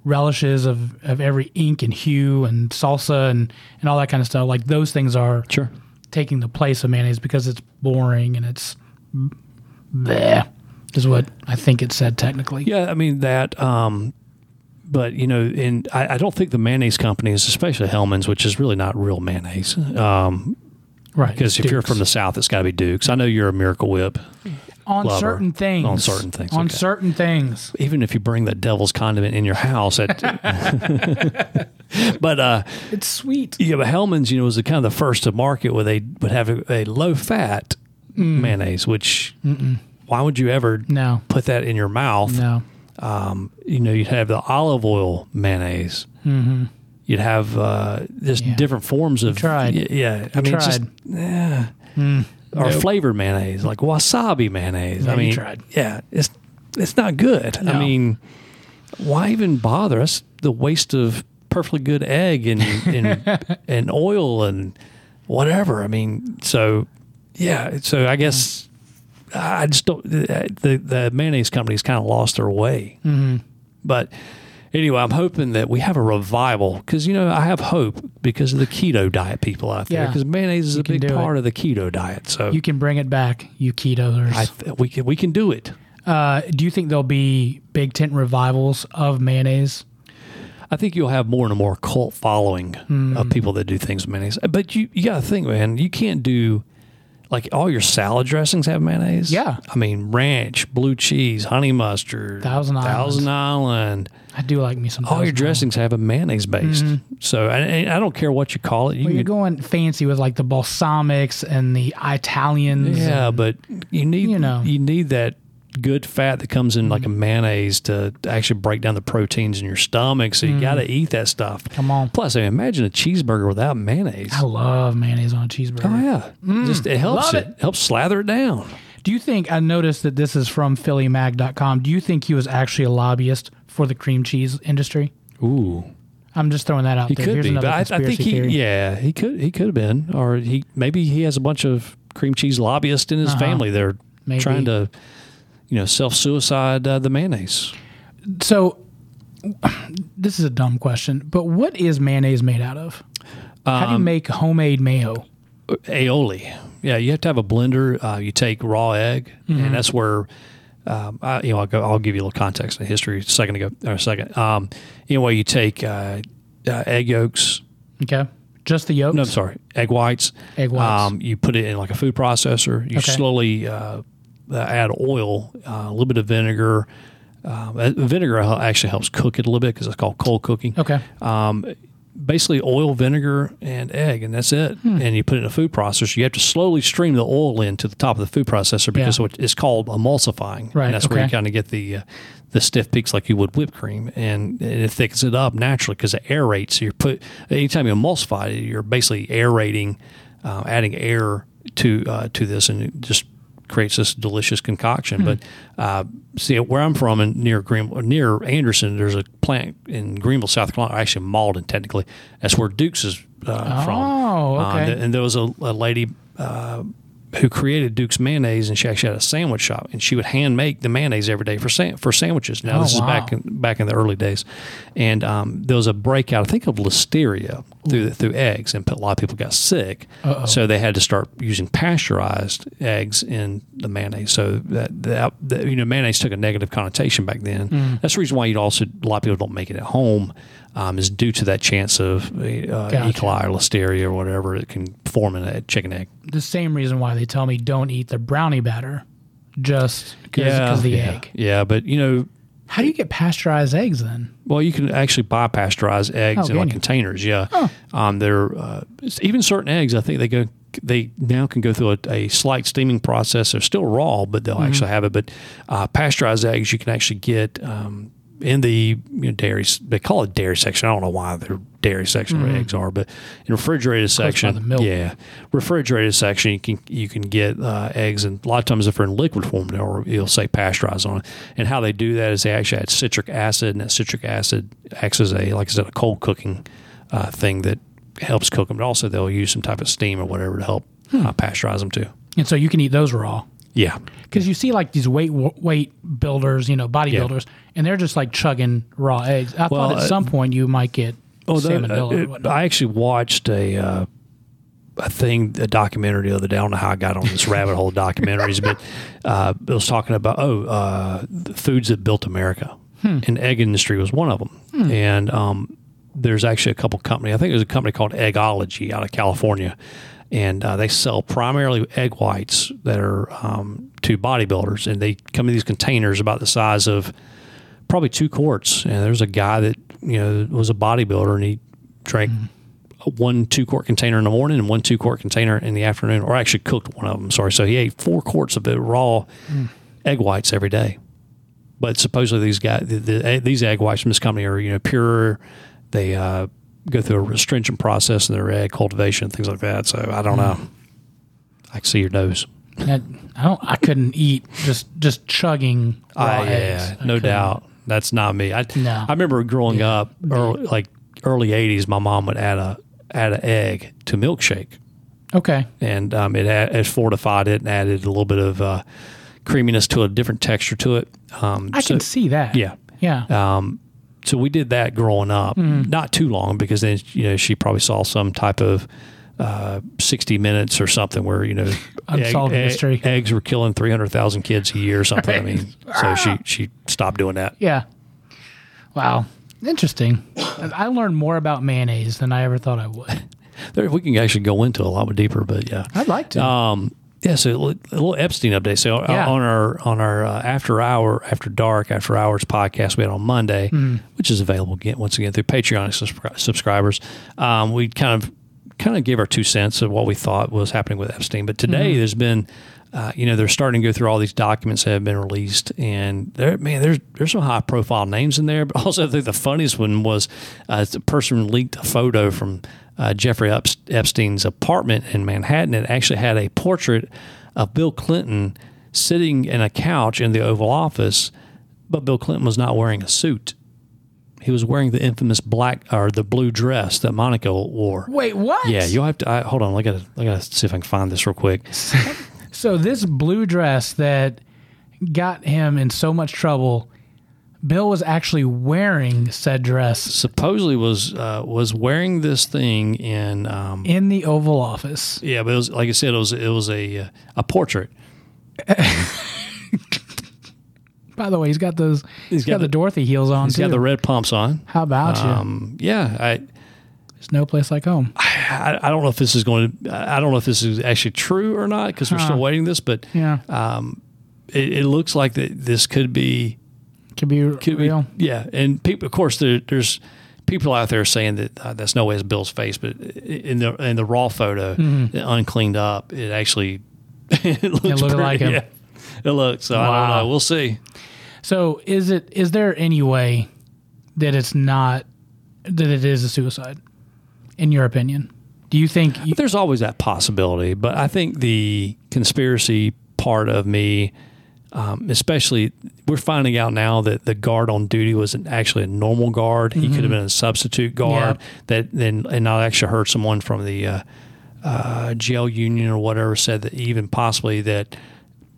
relishes of, of every ink and hue and salsa and, and all that kind of stuff. Like those things are Sure. taking the place of mayonnaise because it's boring and it's bleh, is what I think it said technically. Yeah, I mean that. Um, but you know, and I, I don't think the mayonnaise companies, especially Hellmann's, which is really not real mayonnaise, um, Right. because if you're from the South, it's got to be Duke's. I know you're a Miracle Whip. on lover. certain things. On certain things, On okay. certain things. Even if you bring that devil's condiment in your house, that, but uh, It's sweet. yeah, but Hellmann's, you know, was the kind of the first to market where they would have a, a low fat Mm. mayonnaise. Which why would you ever No. put that in your mouth? No. um, you know, you'd have the olive oil mayonnaise. Mm-hmm. You'd have uh, just Yeah. different forms of tried. y- Yeah, I mean, it's just yeah. or Nope. flavored mayonnaise, like wasabi mayonnaise. Yeah, I you mean, tried. yeah, it's it's not good. I mean, why even bother? That's the waste of perfectly good egg and and, and oil and whatever. I mean, so yeah. So I guess. I just don't. The the mayonnaise companies kind of lost their way. Mm-hmm. But anyway, I'm hoping that we have a revival because you know I have hope because of the keto diet people out there Yeah. because mayonnaise is a big part of the keto diet. So You can bring it back, you ketoers. I th- we can we can do it. uh, do you think there'll be big tent revivals of mayonnaise? I think you'll have more and more cult following Hmm. of people that do things with mayonnaise. But you you got to think, man, you can't do like all your salad dressings have mayonnaise. Yeah. I mean ranch, blue cheese, honey mustard, Thousand Island. Thousand Island. I do like me some. all your dressings have a mayonnaise based. Mm-hmm. So and, and I don't care what you call it. You well, you're going fancy with like the balsamics and the Italians. yeah, and- but you need You know. you need that good fat that comes in like a mm-hmm. mayonnaise to actually break down the proteins in your stomach. So you mm-hmm. got to eat that stuff. Come on. Plus, I mean, imagine a cheeseburger without mayonnaise. I love mayonnaise on a cheeseburger. Oh yeah, mm, just it helps it. it. helps slather it down. Do you think I noticed that this is from PhillyMag.com? Do you think he was actually a lobbyist for the cream cheese industry? Ooh, I'm just throwing that out he there. could Here's be, but I, I think he, theory. yeah, he could, he could have been, or he maybe he has a bunch of cream cheese lobbyists in his uh-huh. family. They're Uh-huh. Maybe. trying to, you know, self suicide uh, the mayonnaise. So, this is a dumb question, but what is mayonnaise made out of? How Um, do you make homemade mayo? aioli. Yeah, you have to have a blender. Uh, you take raw egg, Mm-hmm. and that's where. Um, I, you know, I'll, go, I'll give you a little context and history a second ago or a second. Um, anyway, you take uh, uh, egg yolks. Okay, just the yolks. No, I'm sorry, egg whites. Egg whites. Um, you put it in like a food processor. You Okay. slowly uh, uh, add oil, uh, a little bit of vinegar. Um, uh, vinegar actually helps cook it a little bit because it's called cold cooking. Okay. Um, basically, oil, vinegar, and egg, and that's it. Hmm. And you put it in a food processor. You have to slowly stream the oil into the top of the food processor because Yeah. it's called emulsifying. Right, And that's where you kind of get the uh, the stiff peaks like you would whipped cream, and it thickens it up naturally because it aerates. So you're put anytime you emulsify it, you're basically aerating, uh, adding air to uh, to this, and just creates this delicious concoction. Hmm. But uh, see, where I'm from, in near Green, near Anderson, there's a plant in Greenville, South Carolina, actually Mauldin, technically. That's where Dukes is uh, from. Oh, Uh, okay. and there was a, a lady uh, who created Duke's mayonnaise, and she actually had a sandwich shop, and she would hand make the mayonnaise every day for sa- for sandwiches. Now Oh, this wow. is back in, back in the early days, and um, there was a breakout, I think, of listeria through through eggs, and a lot of people got sick. Uh-oh. So they had to start using pasteurized eggs in the mayonnaise. So that, that, that you know mayonnaise took a negative connotation back then. Mm. That's the reason why you also a lot of people don't make it at home. Um, is due to that chance of uh, E. Coli or listeria or whatever it can form in a chicken egg. The same reason why they tell me don't eat the brownie batter, just because of the yeah, egg. Yeah, but you know, How do you get pasteurized eggs then? well, you can actually buy pasteurized eggs Oh, in like you? containers. Yeah, um, they're uh, even certain eggs. I think they go. They now can go through a, a slight steaming process. They're still raw, but they'll Mm-hmm. actually have it. But uh, pasteurized eggs, you can actually get um, in the you know, dairy. They call it dairy section. I don't know why their dairy section where eggs are, but in refrigerated section, the milk. yeah, refrigerated section, you can you can get uh, eggs, and a lot of times if they're in liquid form, they'll you'll say pasteurized on it. And how they do that is they actually add citric acid, and that citric acid acts as a like I said a cold cooking uh, thing that helps cook them. But also they'll use some type of steam or whatever to help Hmm. uh, pasteurize them too. And so you can eat those raw. Yeah, Because you see like these weight weight builders, you know, bodybuilders, and they're just like chugging raw eggs. I Well, thought at uh, some point you might get Oh, that- salmonella uh, it- whatnot. I actually watched a uh, a thing, a documentary the other day. I don't know how I got on this rabbit hole of documentaries, but uh, it was talking about oh, uh, the foods that built America, and egg industry was one of them. And um, there's actually a couple company. I think there's a company called Eggology out of California. And uh, they sell primarily egg whites that are um, to bodybuilders, and they come in these containers about the size of probably two quarts. And there's a guy that you know was a bodybuilder, and he drank a one two quart container in the morning and one two quart container in the afternoon, or actually cooked one of them. Sorry, so he ate four quarts of the raw mm. egg whites every day. But supposedly these guys, the, the, eh, these egg whites from this company are you know pure. They uh, go through a restringent process in their egg cultivation things like that. So I don't mm. know. I can see your nose. That- I don't. I couldn't eat just just chugging raw ah, eggs. yeah, I no doubt. That's not me. I No. I remember growing up, early, like early '80s. My mom would add a add an egg to milkshake, Okay. and um, it, add, it fortified it and added a little bit of uh, creaminess to a different texture to it. Um, I so, can see that. yeah. Yeah. Um, so we did that growing up, Mm-hmm. not too long because then you know she probably saw some type of uh, sixty minutes or something where you know Unsolved mystery. eggs were killing three hundred thousand kids a year or something. I mean, so she she stopped doing that. yeah. Wow. Interesting. I learned more about mayonnaise than I ever thought I would. There, we can actually go into a lot more deeper, but yeah. I'd like to. Um, yeah, so a little Epstein update. So uh, Yeah. on our on our uh, after hour after dark after hours podcast we had on Monday, which is available again once again through Patreon subscri- subscribers. Um, we kind of kind of gave our two cents of what we thought was happening with Epstein. But today there's been. Uh, you know they're starting to go through all these documents that have been released, and there, man, there's there's some high profile names in there. But also, I think the funniest one was uh, the person leaked a photo from uh, Jeffrey Epstein's apartment in Manhattan. It actually had a portrait of Bill Clinton sitting in a couch in the Oval Office, but Bill Clinton was not wearing a suit. He was wearing the infamous black or the blue dress that Monica wore. Wait, what? Yeah, you'll have to. I, hold on, I gotta, I gotta see if I can find this real quick. So this blue dress that got him in so much trouble, Bill was actually wearing said dress Supposedly was uh, was wearing this thing in. Um, in the Oval Office. yeah, but it was like I said, it was it was a uh, a portrait. By the way, he's got those. he's got, got the the- Dorothy heels on He's too. got the red pumps on. How about you? Um, yeah, I. There's no place like home. I, I don't know if this is going to. I don't know if this is actually true or not because we're Huh. still waiting this. But Yeah, it, it looks like that this could be. could be Could be real. yeah, and people, of course, there, there's people out there saying that uh, that's no way is Bill's face, but in the in the raw photo, Mm-hmm. uncleaned up, it actually it looks looked pretty- like him. Yeah, it looks. So I don't Wow. know. We'll see. So is it? Is there any way that it's not that it is a suicide? In your opinion, do you think? You, There's always that possibility, but I think the conspiracy part of me, um, especially, we're finding out now that the guard on duty wasn't actually a normal guard. He could have been a substitute guard Yeah. that then and not actually heard someone from the uh, uh, jail union or whatever said that even possibly that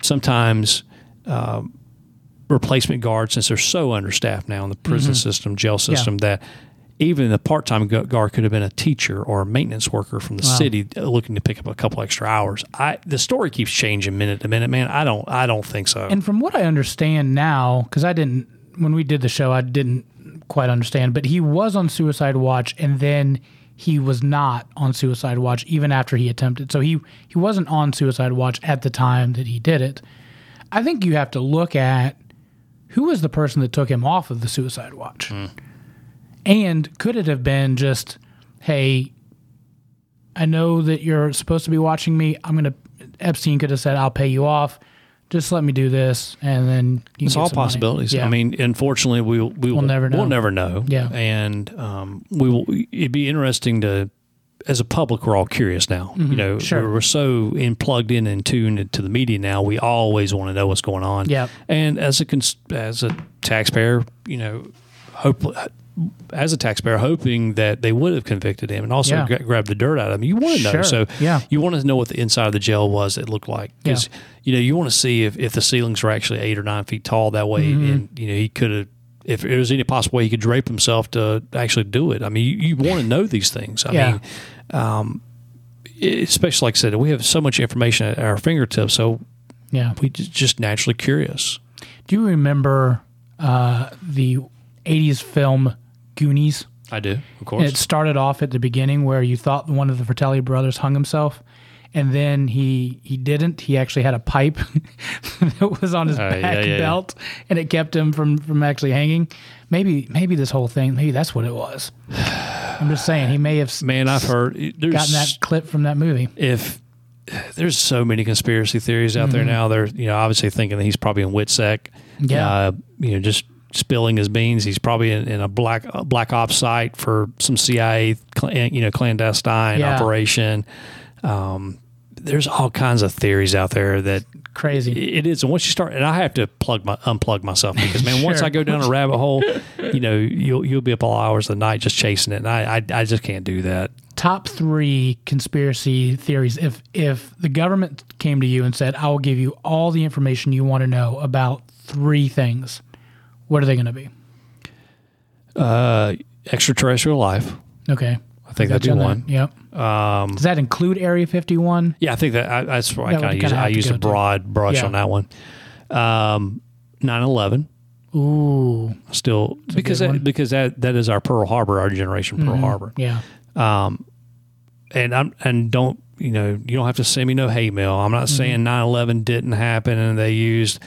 sometimes um, replacement guards, since they're so understaffed now in the prison Mm-hmm. system, jail system, that even the part-time guard could have been a teacher or a maintenance worker from the Wow. city uh, looking to pick up a couple extra hours. I the story keeps changing minute to minute, man. I don't I don't think so. And from what I understand now, because I didn't, when we did the show, I didn't quite understand, but he was on suicide watch and then he was not on suicide watch even after he attempted. So he, he wasn't on suicide watch at the time that he did it. I think you have to look at who was the person that took him off of the suicide watch. Hmm. And could it have been just, hey, I know that you're supposed to be watching me. I'm going to, Epstein could have said, I'll pay you off. Just let me do this. And then you It's all possibilities. Yeah. I mean, unfortunately, we we will never know. We'll never know. Yeah. and um, we will. It'd be interesting to, as a public, we're all curious now. You know, Mm-hmm. Sure. we're so in plugged in and tuned to the media now. We always want to know what's going on. Yep. and as a cons- as a taxpayer, you know, hope as a taxpayer, hoping that they would have convicted him and also Yeah. gra- grabbed the dirt out of him. You want to know, Sure. so Yeah. you want to know what the inside of the jail was. It looked like because you know you want to see if, if the ceilings were actually eight or nine feet tall. That way, Mm-hmm. and you know he could have. If there was any possible way he could drape himself to actually do it, I mean, you, you want to know these things. I Yeah. mean, um, especially like I said, we have so much information at our fingertips, so yeah. we just, just naturally curious. Do you remember uh, the 80s film Goonies? I do, of course. it started off at the beginning where you thought one of the Fratelli brothers hung himself, and then he he didn't. He actually had a pipe that was on his Uh, back yeah, yeah, yeah. belt, and it kept him from from actually hanging. Maybe maybe this whole thing, maybe that's what it was. I'm just saying he may have Man, I've heard there's gotten that clip from that movie. if there's so many conspiracy theories out there now. They're you know obviously thinking that he's probably in Witsec. Yeah. Uh, you know, just spilling his beans. He's probably in, in a black a black ops site for some CIA, cl- you know, clandestine Yeah. operation. Um, there's all kinds of theories out there that Crazy. it is. And once you start, and I have to plug my unplug myself because man, once I go down a rabbit hole, you know, you'll you'll be up all hours of the night just chasing it, and I I, I just can't do that. Top three conspiracy theories. If if the government came to you and said, "I will give you all the information you want to know about three things," what are they going to be? Uh, extraterrestrial life. Okay. I think that'd be one. Yep. Um, Does that include Area 51? yeah, I think that I, that's why I That would kind of use. kinda I have to used go a to. broad brush Yeah. on that one. Um, 9-11 Ooh. still because good one. that, because that that is our Pearl Harbor, our generation Pearl Harbor. Yeah. and I'm and don't you know you don't have to send me no hate mail. I'm not Mm-hmm. saying 9/11 didn't happen and they used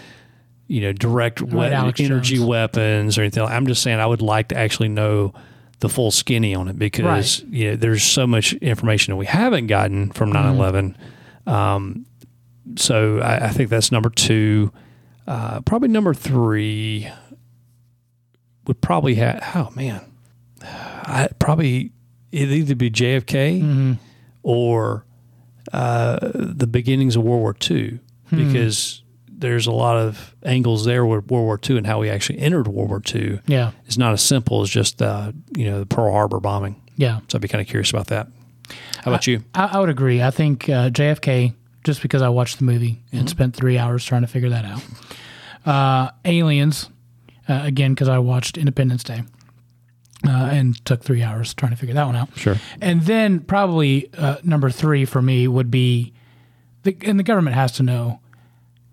you know direct we- energy Jones. weapons or anything. I'm just saying I would like to actually know the full skinny on it because you know there's so much information that we haven't gotten from Mm-hmm. 9/11. Um, so I, I think that's number two. Uh, probably number three would probably have. Oh man, I probably it'd either be JFK Mm-hmm. or uh, the beginnings of World War II Hmm. because there's a lot of angles there with World War II and how we actually entered World War II. Yeah. It's not as simple as just uh, you know the Pearl Harbor bombing. Yeah. So I'd be kind of curious about that. How about you? I, I would agree. I think uh, JFK, just because I watched the movie and Mm-hmm. spent three hours trying to figure that out. Uh, aliens, uh, again, because I watched Independence Day. Uh, and took three hours trying to figure that one out. Sure. And then probably uh, number three for me would be, the, and the government has to know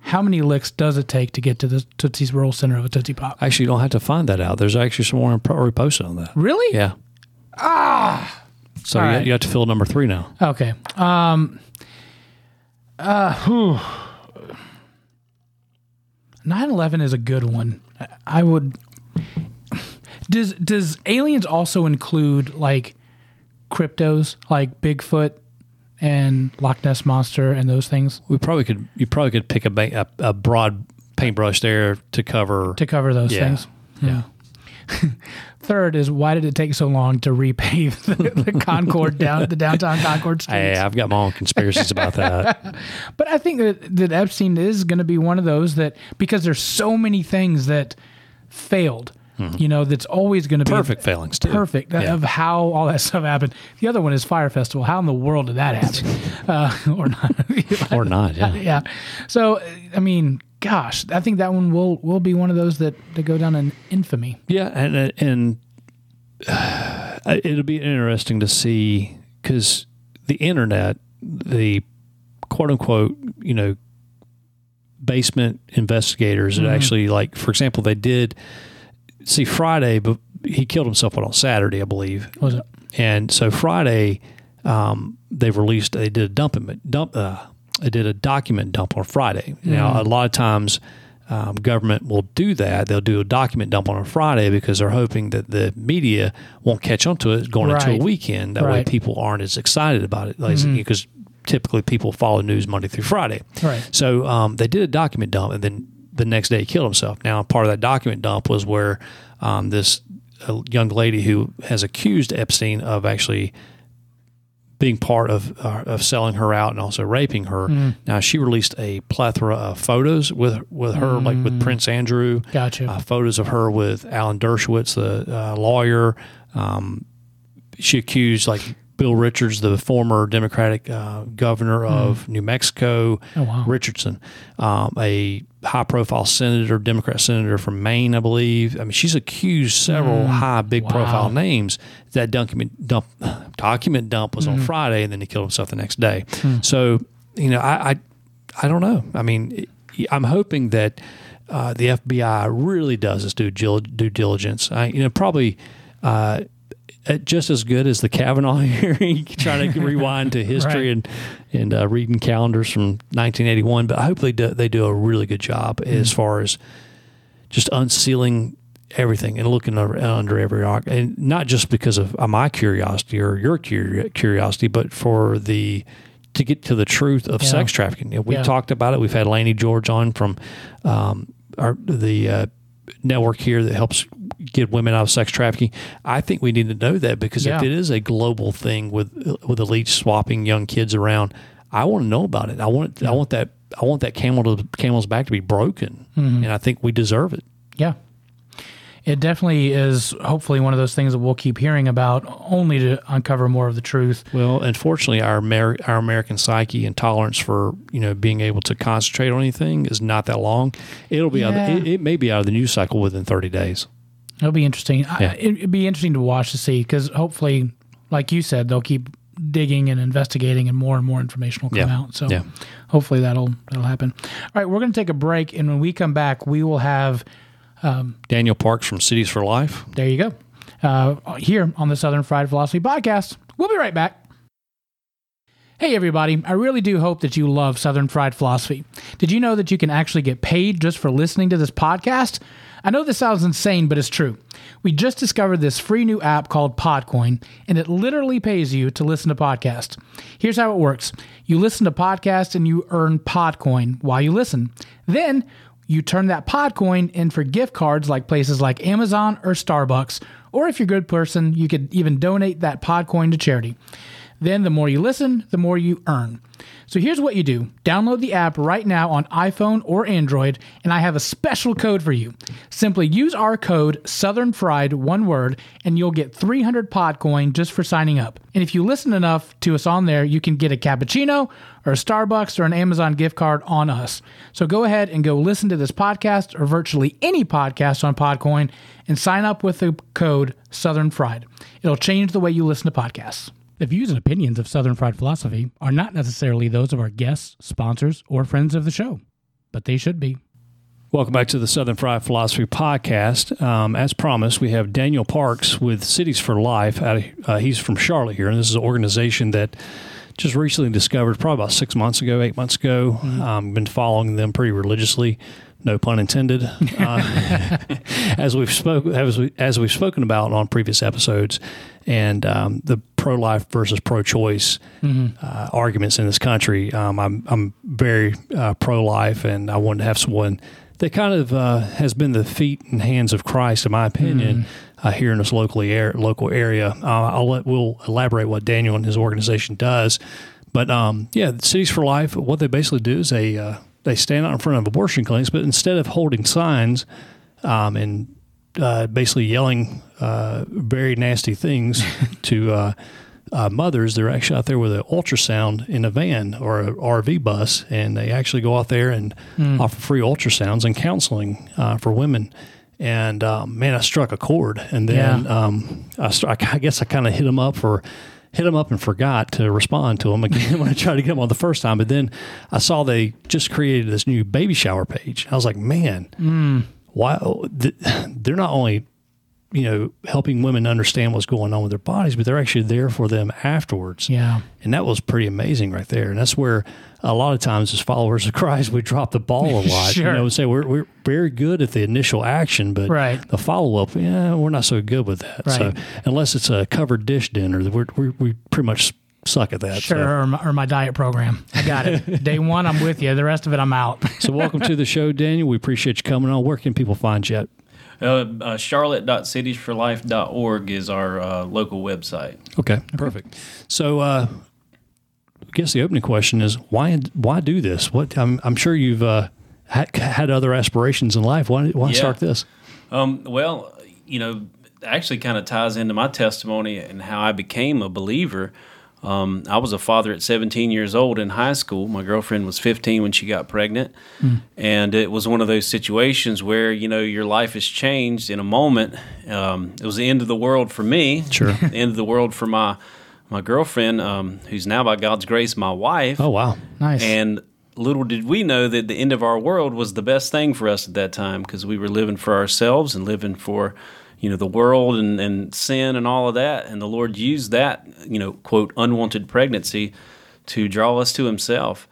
how many licks does it take to get to the Tootsie's Roll Center of a Tootsie Pop? Actually, you don't have to find that out. There's actually someone already posted on that. Really? Yeah. Ah. So you, right. you have to fill number three now. Okay. Um. Uh. Whew. 9/11 is a good one. I- I would. Does Does aliens also include like cryptos, like Bigfoot and Loch Ness monster and those things We probably could. You probably could pick a, ba- a, a broad paintbrush there to cover. to cover those Yeah. things? Yeah. Third is why did it take so long to repave the, the Concord down the downtown Concord streets? Hey, I've got my own conspiracies about that. But I think that, that Epstein is going to be one of those that because there's so many things that failed, You know, that's always going to be Perfect failings too. perfect Yeah. of how all that stuff happened. The other one is Fyre Festival. How in the world did that happen? uh, or not? or not. Yeah. yeah. So, I mean, gosh, I think that one will will be one of those that, that go down in infamy. Yeah, and and uh, it'll be interesting to see because the internet, the quote unquote, you know, basement investigators that actually like, for example, they did see Friday, but he killed himself on Saturday, I believe, was it? and so Friday, um, they released. They did a dump dump. Uh, they did a document dump on Friday. Now, a lot of times, um, government will do that. They'll do a document dump on a Friday because they're hoping that the media won't catch on to it going into a weekend. That way, people aren't as excited about it, because typically people follow news Monday through Friday. Right. So um, they did a document dump, and then the next day he killed himself. Now, part of that document dump was where um, this uh, young lady who has accused Epstein of actually being part of uh, of selling her out and also raping her. Mm. Now she released a plethora of photos with with her, like with Prince Andrew. Mm. Gotcha. Uh, photos of her with Alan Dershowitz, the uh, lawyer. Um, she accused like Bill Richards, the former Democratic uh, governor of New Mexico, Oh, wow. Richardson, um, a high profile senator, Democrat senator from Maine, I believe. I mean, she's accused several high, big Wow. profile names. That document dump, document dump was on Friday, and then he killed himself the next day. So, you know, I, I, I don't know. I mean, I'm hoping that uh, the FBI really does its due, due diligence. I, you know, probably. Uh, just as good as the Kavanaugh hearing, trying to rewind to history Right. and and uh, reading calendars from 1981. But hopefully, do, they do a really good job as far as just unsealing everything and looking under every rock, and not just because of uh, my curiosity or your curiosity, but for the to get to the truth of Yeah. sex trafficking. You know, we Yeah. talked about it. We've had Laney George on from um, our the uh, network here that helps get women out of sex trafficking. I think we need to know that because if it is a global thing with with elites swapping young kids around, I want to know about it. I want I want that I want that camel to camel's back to be broken, Mm-hmm. and I think we deserve it. Yeah. It definitely is hopefully one of those things that we'll keep hearing about only to uncover more of the truth. Well, unfortunately, our Amer- our American psyche and tolerance for you know being able to concentrate on anything is not that long. It'll be out Yeah. of, it, it may be out of the news cycle within thirty days. It'll be interesting. I- It'd be interesting to watch to see because hopefully, like you said, they'll keep digging and investigating, and more and more information will come Yeah. out. So Yeah. hopefully that'll that'll happen. All right, we're going to take a break, and when we come back, we will have Daniel Parks from Cities for Life. there you go uh, here on the Southern Fried Philosophy Podcast. We'll be right back. Hey, everybody. I really do hope that you love Southern Fried Philosophy. Did you know that you can actually get paid just for listening to this podcast? I know this sounds insane, but it's true. We just discovered this free new app called Podcoin, and it literally pays you to listen to podcasts. Here's how it works you listen to podcasts and you earn Podcoin while you listen. Then you turn that Podcoin in for gift cards like places like Amazon or Starbucks, or if you're a good person, you could even donate that Podcoin to charity. Then the more you listen, the more you earn. So here's what you do download the app right now on iPhone or Android, and I have a special code for you. Simply use our code Southern Fried, one word, and you'll get 300 Podcoin just for signing up. And if you listen enough to us on there, you can get a cappuccino or a Starbucks or an Amazon gift card on us. So go ahead and go listen to this podcast or virtually any podcast on Podcoin and sign up with the code Southern Fried. It'll change the way you listen to podcasts. The views and opinions of Southern Fried Philosophy are not necessarily those of our guests, sponsors, or friends of the show, but they should be. Welcome back to the Southern Fried Philosophy Podcast. Um, as promised, we have Daniel Parks with Cities for Life. Out of, uh, he's from Charlotte here, and this is an organization that just recently discovered, probably about six months ago, eight months ago. Um, been following them pretty religiously. No pun intended. Uh, as we've spoke as, we, as we've spoken about on previous episodes, and um, the pro life versus pro choice uh, arguments in this country. Um, I'm I'm very uh, pro life, and I wanted to have someone that kind of uh, has been the feet and hands of Christ, in my opinion, uh, here in this locally air, local area. Uh, I'll let we'll elaborate what Daniel and his organization does, but um, yeah, Cities for Life. What they basically do is they uh, they stand out in front of abortion clinics, but instead of holding signs um, and uh, basically yelling uh, very nasty things to uh, uh, mothers. They're actually out there with an ultrasound in a van or a RV bus, and they actually go out there and offer free ultrasounds and counseling uh, for women. And um, man, I struck a chord, and then Yeah. um, I, st- I guess I kind of hit them up for hit them up and forgot to respond to them again when I tried to get them on the first time. But then I saw they just created this new baby shower page. I was like, man, hmm. why? Oh, th- They're not only you know helping women understand what's going on with their bodies, but they're actually there for them afterwards. Yeah. And that was pretty amazing right there. And that's where a lot of times as followers of Christ, we drop the ball a lot. Sure. You know, say we're, we're very good at the initial action, but Right. the follow up, yeah, we're not so good with that. Right. So unless it's a covered dish dinner, we're, we we pretty much suck at that. Sure, So, or, my, or my diet program. I got it. Day one, I'm with you. The rest of it, I'm out. so welcome to the show, Daniel. We appreciate you coming on. Where can people find you at? Uh, uh, Charlotte.citiesforlife.org is our uh, local website. Okay, perfect. So, uh, I guess the opening question is why why do this? What I'm, I'm sure you've uh, had, had other aspirations in life. Why why Yeah. start this? Um, well, you know, actually kind of ties into my testimony and how I became a believer. Um, I was a father at 17 years old in high school. My girlfriend was 15 when she got pregnant. And it was one of those situations where, you know, your life has changed in a moment. Um, it was the end of the world for me. Sure. the end of the world for my, my girlfriend, um, who's now, by God's grace, my wife. Oh wow, Nice. And little did we know that the end of our world was the best thing for us at that time because we were living for ourselves and living for, you know, the world and, and sin and all of that. And the Lord used that, you know, quote, unwanted pregnancy to draw us to Himself.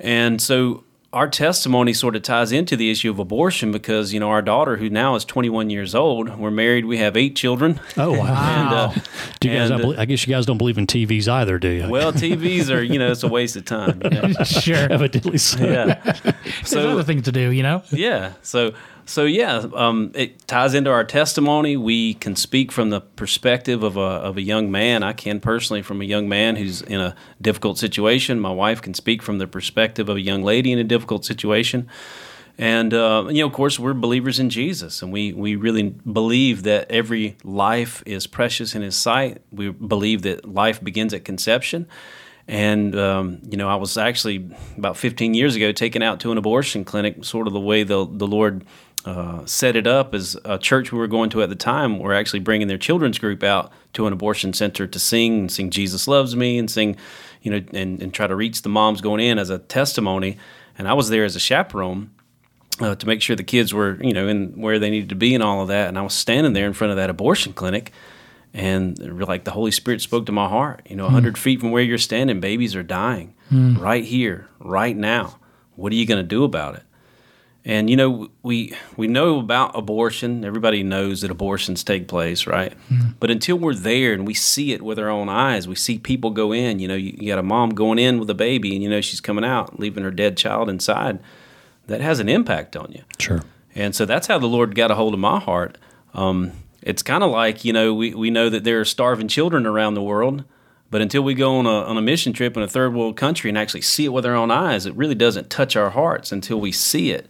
And so our testimony sort of ties into the issue of abortion because, you know, our daughter, who now is 21 years old, we're married, we have eight children. oh wow. And, uh, do you guys? and, not uh, I guess you guys don't believe in TVs either, do you? well, TVs are, you know, it's a waste of time. You know? sure. evidently so. Yeah. There's other things to do, you know? yeah so so yeah um, it ties into our testimony. We can speak from the perspective of a, of a young man. I can personally from a young man who's in a difficult situation. My wife can speak from the perspective of a young lady in a difficult situation. And uh, you know of course we're believers in jesus and we, we really believe that every life is precious in his sight. We believe that life begins at conception. And um, you know, I was actually about 15 years ago taken out to an abortion clinic. Sort of the way the the Lord uh, set it up as a church we were going to at the time. We're actually bringing their children's group out to an abortion center to sing and sing "Jesus Loves Me" and sing, you know, and, and try to reach the moms going in as a testimony. And I was there as a chaperone uh, to make sure the kids were, you know, in where they needed to be and all of that. And I was standing there in front of that abortion clinic, and like the Holy Spirit spoke to my heart. You know, a hundred feet from where you're standing, babies are dying right here, right now. What are you going to do about it? And you know, we we know about abortion. Everybody knows that abortions take place, right? But until we're there and we see it with our own eyes, we see people go in. You know, you, you got a mom going in with a baby, and you know she's coming out, leaving her dead child inside. That has an impact on you. Sure. And so that's how the Lord got a hold of my heart. Um, it's kind of like, you know, we, we know that there are starving children around the world, but until we go on a, on a mission trip in a third world country and actually see it with our own eyes, it really doesn't touch our hearts until we see it.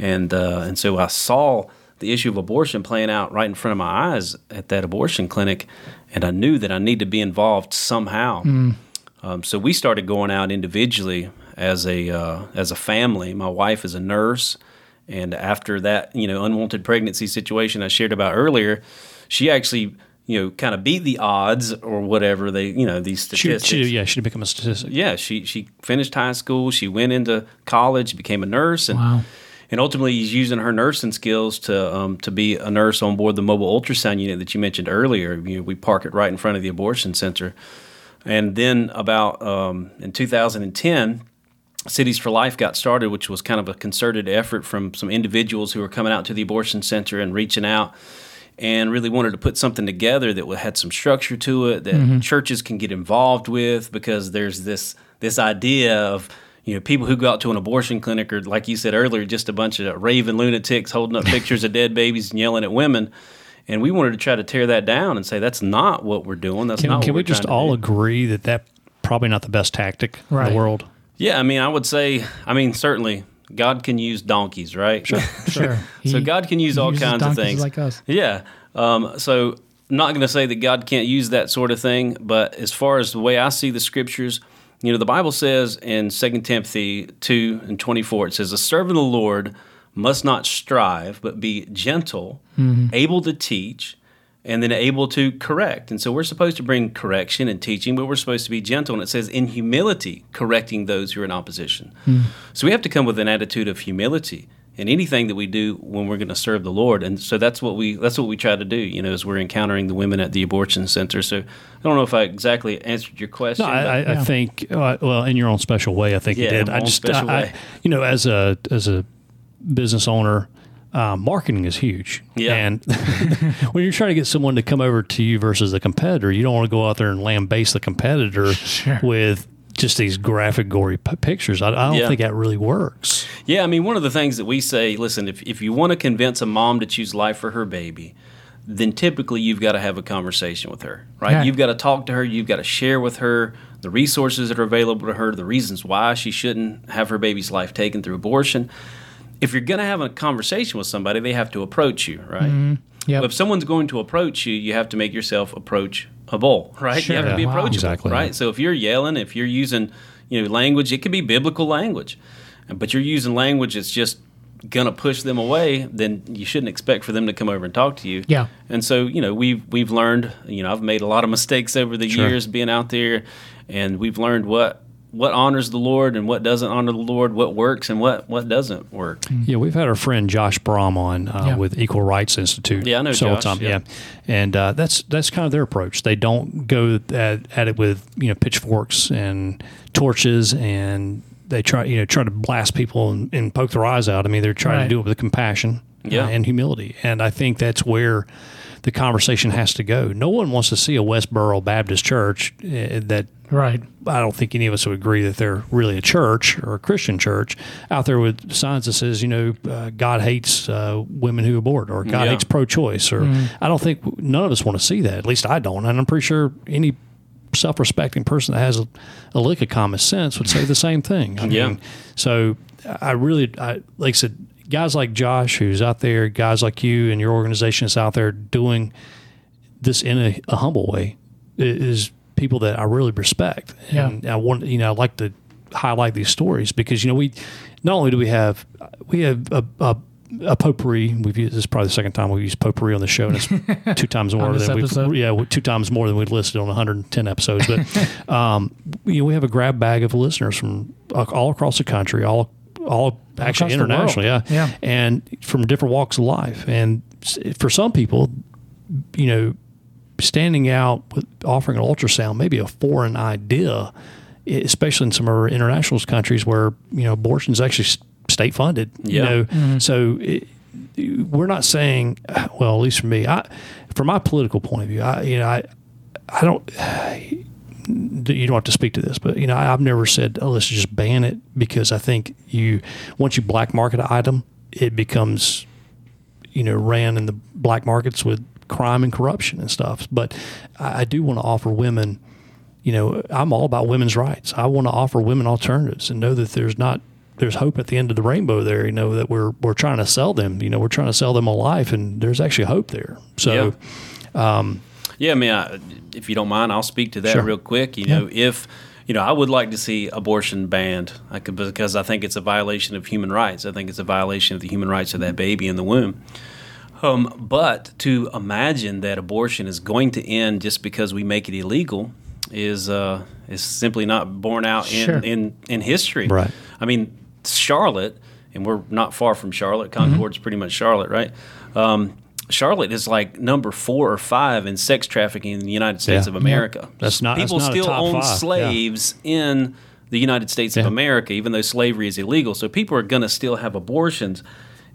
And, uh, and so I saw the issue of abortion playing out right in front of my eyes at that abortion clinic, and I knew that I need to be involved somehow. Um, so we started going out individually as a uh, as a family. My wife is a nurse, and after that, you know, unwanted pregnancy situation I shared about earlier, she actually, you know, kind of beat the odds or whatever they, you know, these She, statistics. she, yeah, she'd become a statistic. yeah, she she finished high school. She went into college, became a nurse, and Wow. And ultimately he's using her nursing skills to um, to be a nurse on board the mobile ultrasound unit that you mentioned earlier. You know, we park it right in front of the abortion center. And then about um, in 2010, Cities for Life got started, which was kind of a concerted effort from some individuals who were coming out to the abortion center and reaching out and really wanted to put something together that had some structure to it that churches can get involved with because there's this this idea of you know people who go out to an abortion clinic are like you said earlier just a bunch of raving lunatics holding up pictures of dead babies and yelling at women and we wanted to try to tear that down and say that's not what we're doing that's Can, not can what we we're just trying to all do. agree that that probably not the best tactic in the world? Yeah, I mean, I would say, I mean, certainly God can use donkeys, right? Sure. Sure. so He- God can use all kinds of things. like us. Yeah. Um, so I'm not going to say that God can't use that sort of thing, but as far as the way I see the scriptures, you know, the Bible says in 2 Timothy 2 and 24, it says, A servant of the Lord must not strive, but be gentle, mm-hmm. able to teach, and then able to correct. And so we're supposed to bring correction and teaching, but we're supposed to be gentle. And it says, in humility, correcting those who are in opposition. Mm. So we have to come with an attitude of humility in anything that we do when we're going to serve the Lord. And so that's what we that's what we try to do. You know, as we're encountering the women at the abortion center. So I don't know if I exactly answered your question. No, I, I, Yeah. I think uh, well, in your own special way, I think you Yeah, did. my I own just, special I, I- way. you know, as a as a business owner, uh, marketing is huge. Yeah. And when you're trying to get someone to come over to you versus a competitor, you don't want to go out there and lambaste the competitor Sure. with just these graphic, gory p- pictures. I, I don't Yeah. think that really works. Yeah, I mean, one of the things that we say, listen, if, if you want to convince a mom to choose life for her baby, then typically you've got to have a conversation with her, right? Yeah. You've got to talk to her, you've got to share with her the resources that are available to her, the reasons why she shouldn't have her baby's life taken through abortion. If you're going to have a conversation with somebody, they have to approach you, right? Mm-hmm. Yep. If someone's going to approach you, you have to make yourself approachable, right? Sure. You have to be Wow. approachable, Exactly. right? So if you're yelling, if you're using, you know, language, it could be biblical language, but you're using language that's just gonna push them away, then you shouldn't expect for them to come over and talk to you. Yeah. And so, you know, we've we've learned, you know, I've made a lot of mistakes over the Sure. years being out there, and we've learned what what honors the Lord and what doesn't honor the Lord, what works and what what doesn't work. Yeah, we've had our friend Josh Brahm on uh, Yeah. with Equal Rights Institute. Yeah, I know several Josh, times. yeah. Yeah, and uh, that's that's kind of their approach. They don't go at, at it with you know pitchforks and torches, and they try you know try to blast people and, and poke their eyes out. I mean, they're trying Right. to do it with compassion Yeah. uh, and humility, and I think that's where the conversation has to go. No one wants to see a Westboro Baptist church uh, that Right. I don't think any of us would agree that they're really a church or a Christian church out there with signs that says, you know, uh, God hates uh, women who abort or God Yeah. hates pro-choice. Or I don't think none of us want to see that. At least I don't, and I'm pretty sure any self-respecting person that has a, a lick of common sense would say the same thing. I Yeah. mean, so I really, I, like I said, guys like Josh, who's out there, guys like you and your organization is out there doing this in a, a humble way is people that I really respect. Yeah. And I want, you know, I like to highlight these stories because, you know, we, not only do we have, we have a, a, a potpourri. We've used, this is probably the second time we've used potpourri on the show. And it's two times more than we've, yeah, two times more than we've listed on 110 episodes. But, um, you know, we have a grab bag of listeners from uh, all across the country, all, all actually across internationally. Yeah. Yeah. And from different walks of life. And for some people, you know, standing out with offering an ultrasound may be a foreign idea, especially in some of our international countries where you know abortion is actually state funded. Yeah. You know, mm-hmm. so it, we're not saying, well, at least for me, I, from my political point of view, I you know I I don't. You don't have to speak to this, but you know I've never said, "Oh, let's just ban it," because I think you once you black market an item, it becomes you know ran in the black markets with crime and corruption and stuff. But I, do want to offer women, you know, I'm all about women's rights. I want to offer women alternatives and know that there's not there's hope at the end of the rainbow there. You know that we're we're trying to sell them. You know we're trying to sell them a life, and there's actually hope there. So. Yeah, um, I mean, I, if you don't mind, I'll speak to that Sure. real quick. You know, if you know, I would like to see abortion banned I could, because I think it's a violation of human rights. I think it's a violation of the human rights of that baby in the womb. Um, but to imagine that abortion is going to end just because we make it illegal is uh, is simply not borne out in, Sure. in, in history. Right. I mean, Charlotte, and we're not far from Charlotte. Concord's pretty much Charlotte, right? Um, Charlotte is like number four or five in sex trafficking in the United States Yeah. of America. That's not- that's people not a still own five. Yeah. slaves in the United States of America, even though slavery is illegal. So people are going to still have abortions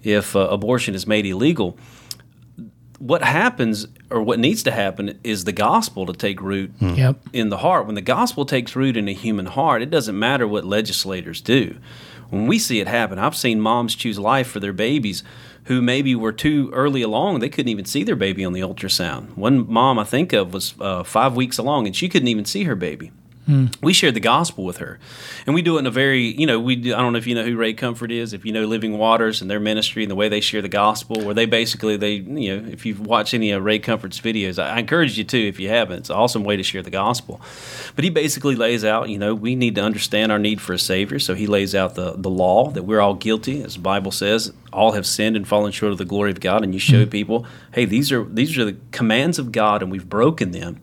if uh, abortion is made illegal. What happens, or what needs to happen, is the gospel to take root Yep. in the heart. When the gospel takes root in a human heart, it doesn't matter what legislators do. When we see it happen, I've seen moms choose life for their babies who maybe were too early along. They couldn't even see their baby on the ultrasound. One mom I think of was uh, five weeks along and she couldn't even see her baby. We shared the gospel with her, and we do it in a very, you know, we. Do, I don't know if you know who Ray Comfort is. If you know Living Waters and their ministry and the way they share the gospel, where they basically they, you know, if you've watched any of Ray Comfort's videos, I, I encourage you to if you haven't. It's an awesome way to share the gospel. But he basically lays out, you know, we need to understand our need for a savior. So he lays out the the law that we're all guilty, as the Bible says, all have sinned and fallen short of the glory of God. And you show mm-hmm. people, hey, these are these are the commands of God, and we've broken them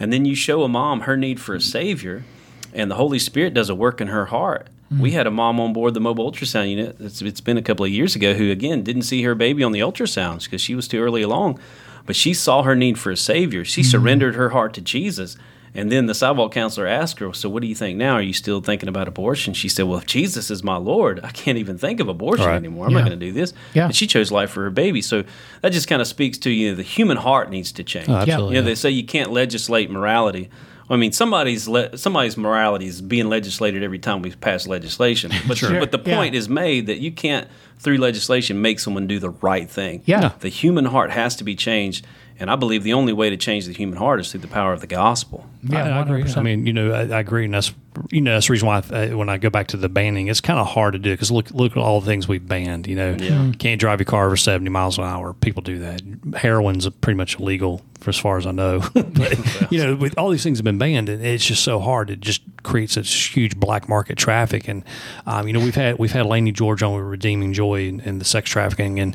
and then you show a mom her need for a savior, and the Holy Spirit does a work in her heart. Mm-hmm. We had a mom on board the mobile ultrasound unit. It's, it's been a couple of years ago who again didn't see her baby on the ultrasounds because she was too early along, but she saw her need for a savior. She mm-hmm. surrendered her heart to Jesus. And then the sidewalk counselor asked her, So, what do you think now? Are you still thinking about abortion? She said, Well, if Jesus is my Lord, I can't even think of abortion right. anymore. I'm yeah. not going to do this. Yeah. And she chose life for her baby. So that just kind of speaks to you know, the human heart needs to change. Oh, absolutely. You know, they say you can't legislate morality. I mean, somebody's le- somebody's morality is being legislated every time we pass legislation. But, sure. but the point yeah. is made that you can't, through legislation, make someone do the right thing. Yeah. The human heart has to be changed. And I believe the only way to change the human heart is through the power of the gospel. Yeah, I, I agree. I mean, you know, I, I, agree, and that's you know that's the reason why I, when I go back to the banning, it's kind of hard to do because look look at all the things we've banned. You know, yeah. Mm-hmm. can't drive your car over seventy miles an hour. People do that. Heroin's pretty much illegal for as far as I know. but you know, with all these things have been banned, and it's just so hard. It just creates such huge black market traffic. And um, you know, we've had we've had Laney George on with Redeeming Joy and, and the sex trafficking, and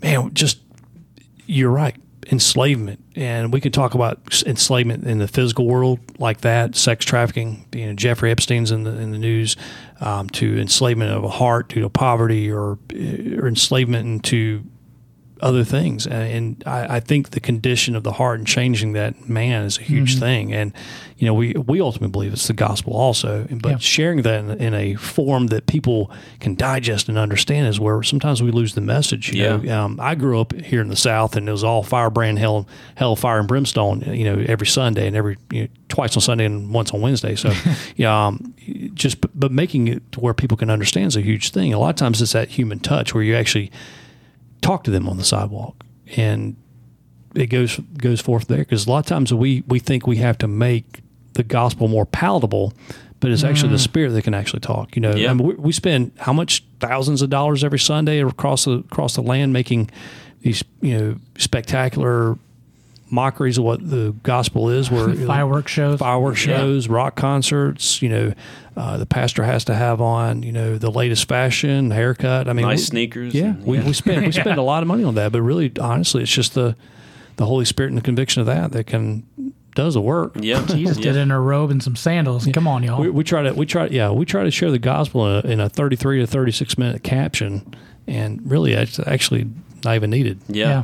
man, just you're right enslavement, and we can talk about enslavement in the physical world like that, sex trafficking. You know, Jeffrey Epstein's in the in the news, um, to enslavement of a heart, due to poverty, or or enslavement into other things. And I, I, think the condition of the heart and changing that man is a huge mm-hmm. thing. And, you know, we, we ultimately believe it's the gospel also. But yeah. sharing that in, in, a form that people can digest and understand is where sometimes we lose the message. You yeah. know, um, I grew up here in the South and it was all firebrand, hell, hell, fire, and brimstone, you know, every Sunday and every, you know, twice on Sunday and once on Wednesday. So, yeah, um, just, but making it to where people can understand is a huge thing. A lot of times it's that human touch where you actually, talk to them on the sidewalk, and it goes goes forth there because a lot of times we we think we have to make the gospel more palatable, but it's actually the mm. spirit that can actually talk. You know, yeah. I mean, we, we, spend how much thousands of dollars every Sunday across the across the land making these you know spectacular mockeries of what the gospel is, where fireworks shows, fireworks shows, yeah. rock concerts. You know, uh, the pastor has to have on you know the latest fashion, haircut. I mean, nice we, sneakers. Yeah, and, we, we spend we spend a lot of money on that, but really, honestly, it's just the the Holy Spirit and the conviction of that that can does the work. Yeah, Jesus yeah. did in a robe and some sandals. Yeah. Come on, y'all. We, we, try to we try yeah we try to share the gospel in a, in a thirty three to thirty six minute caption, and really it's actually not even needed. Yeah. yeah.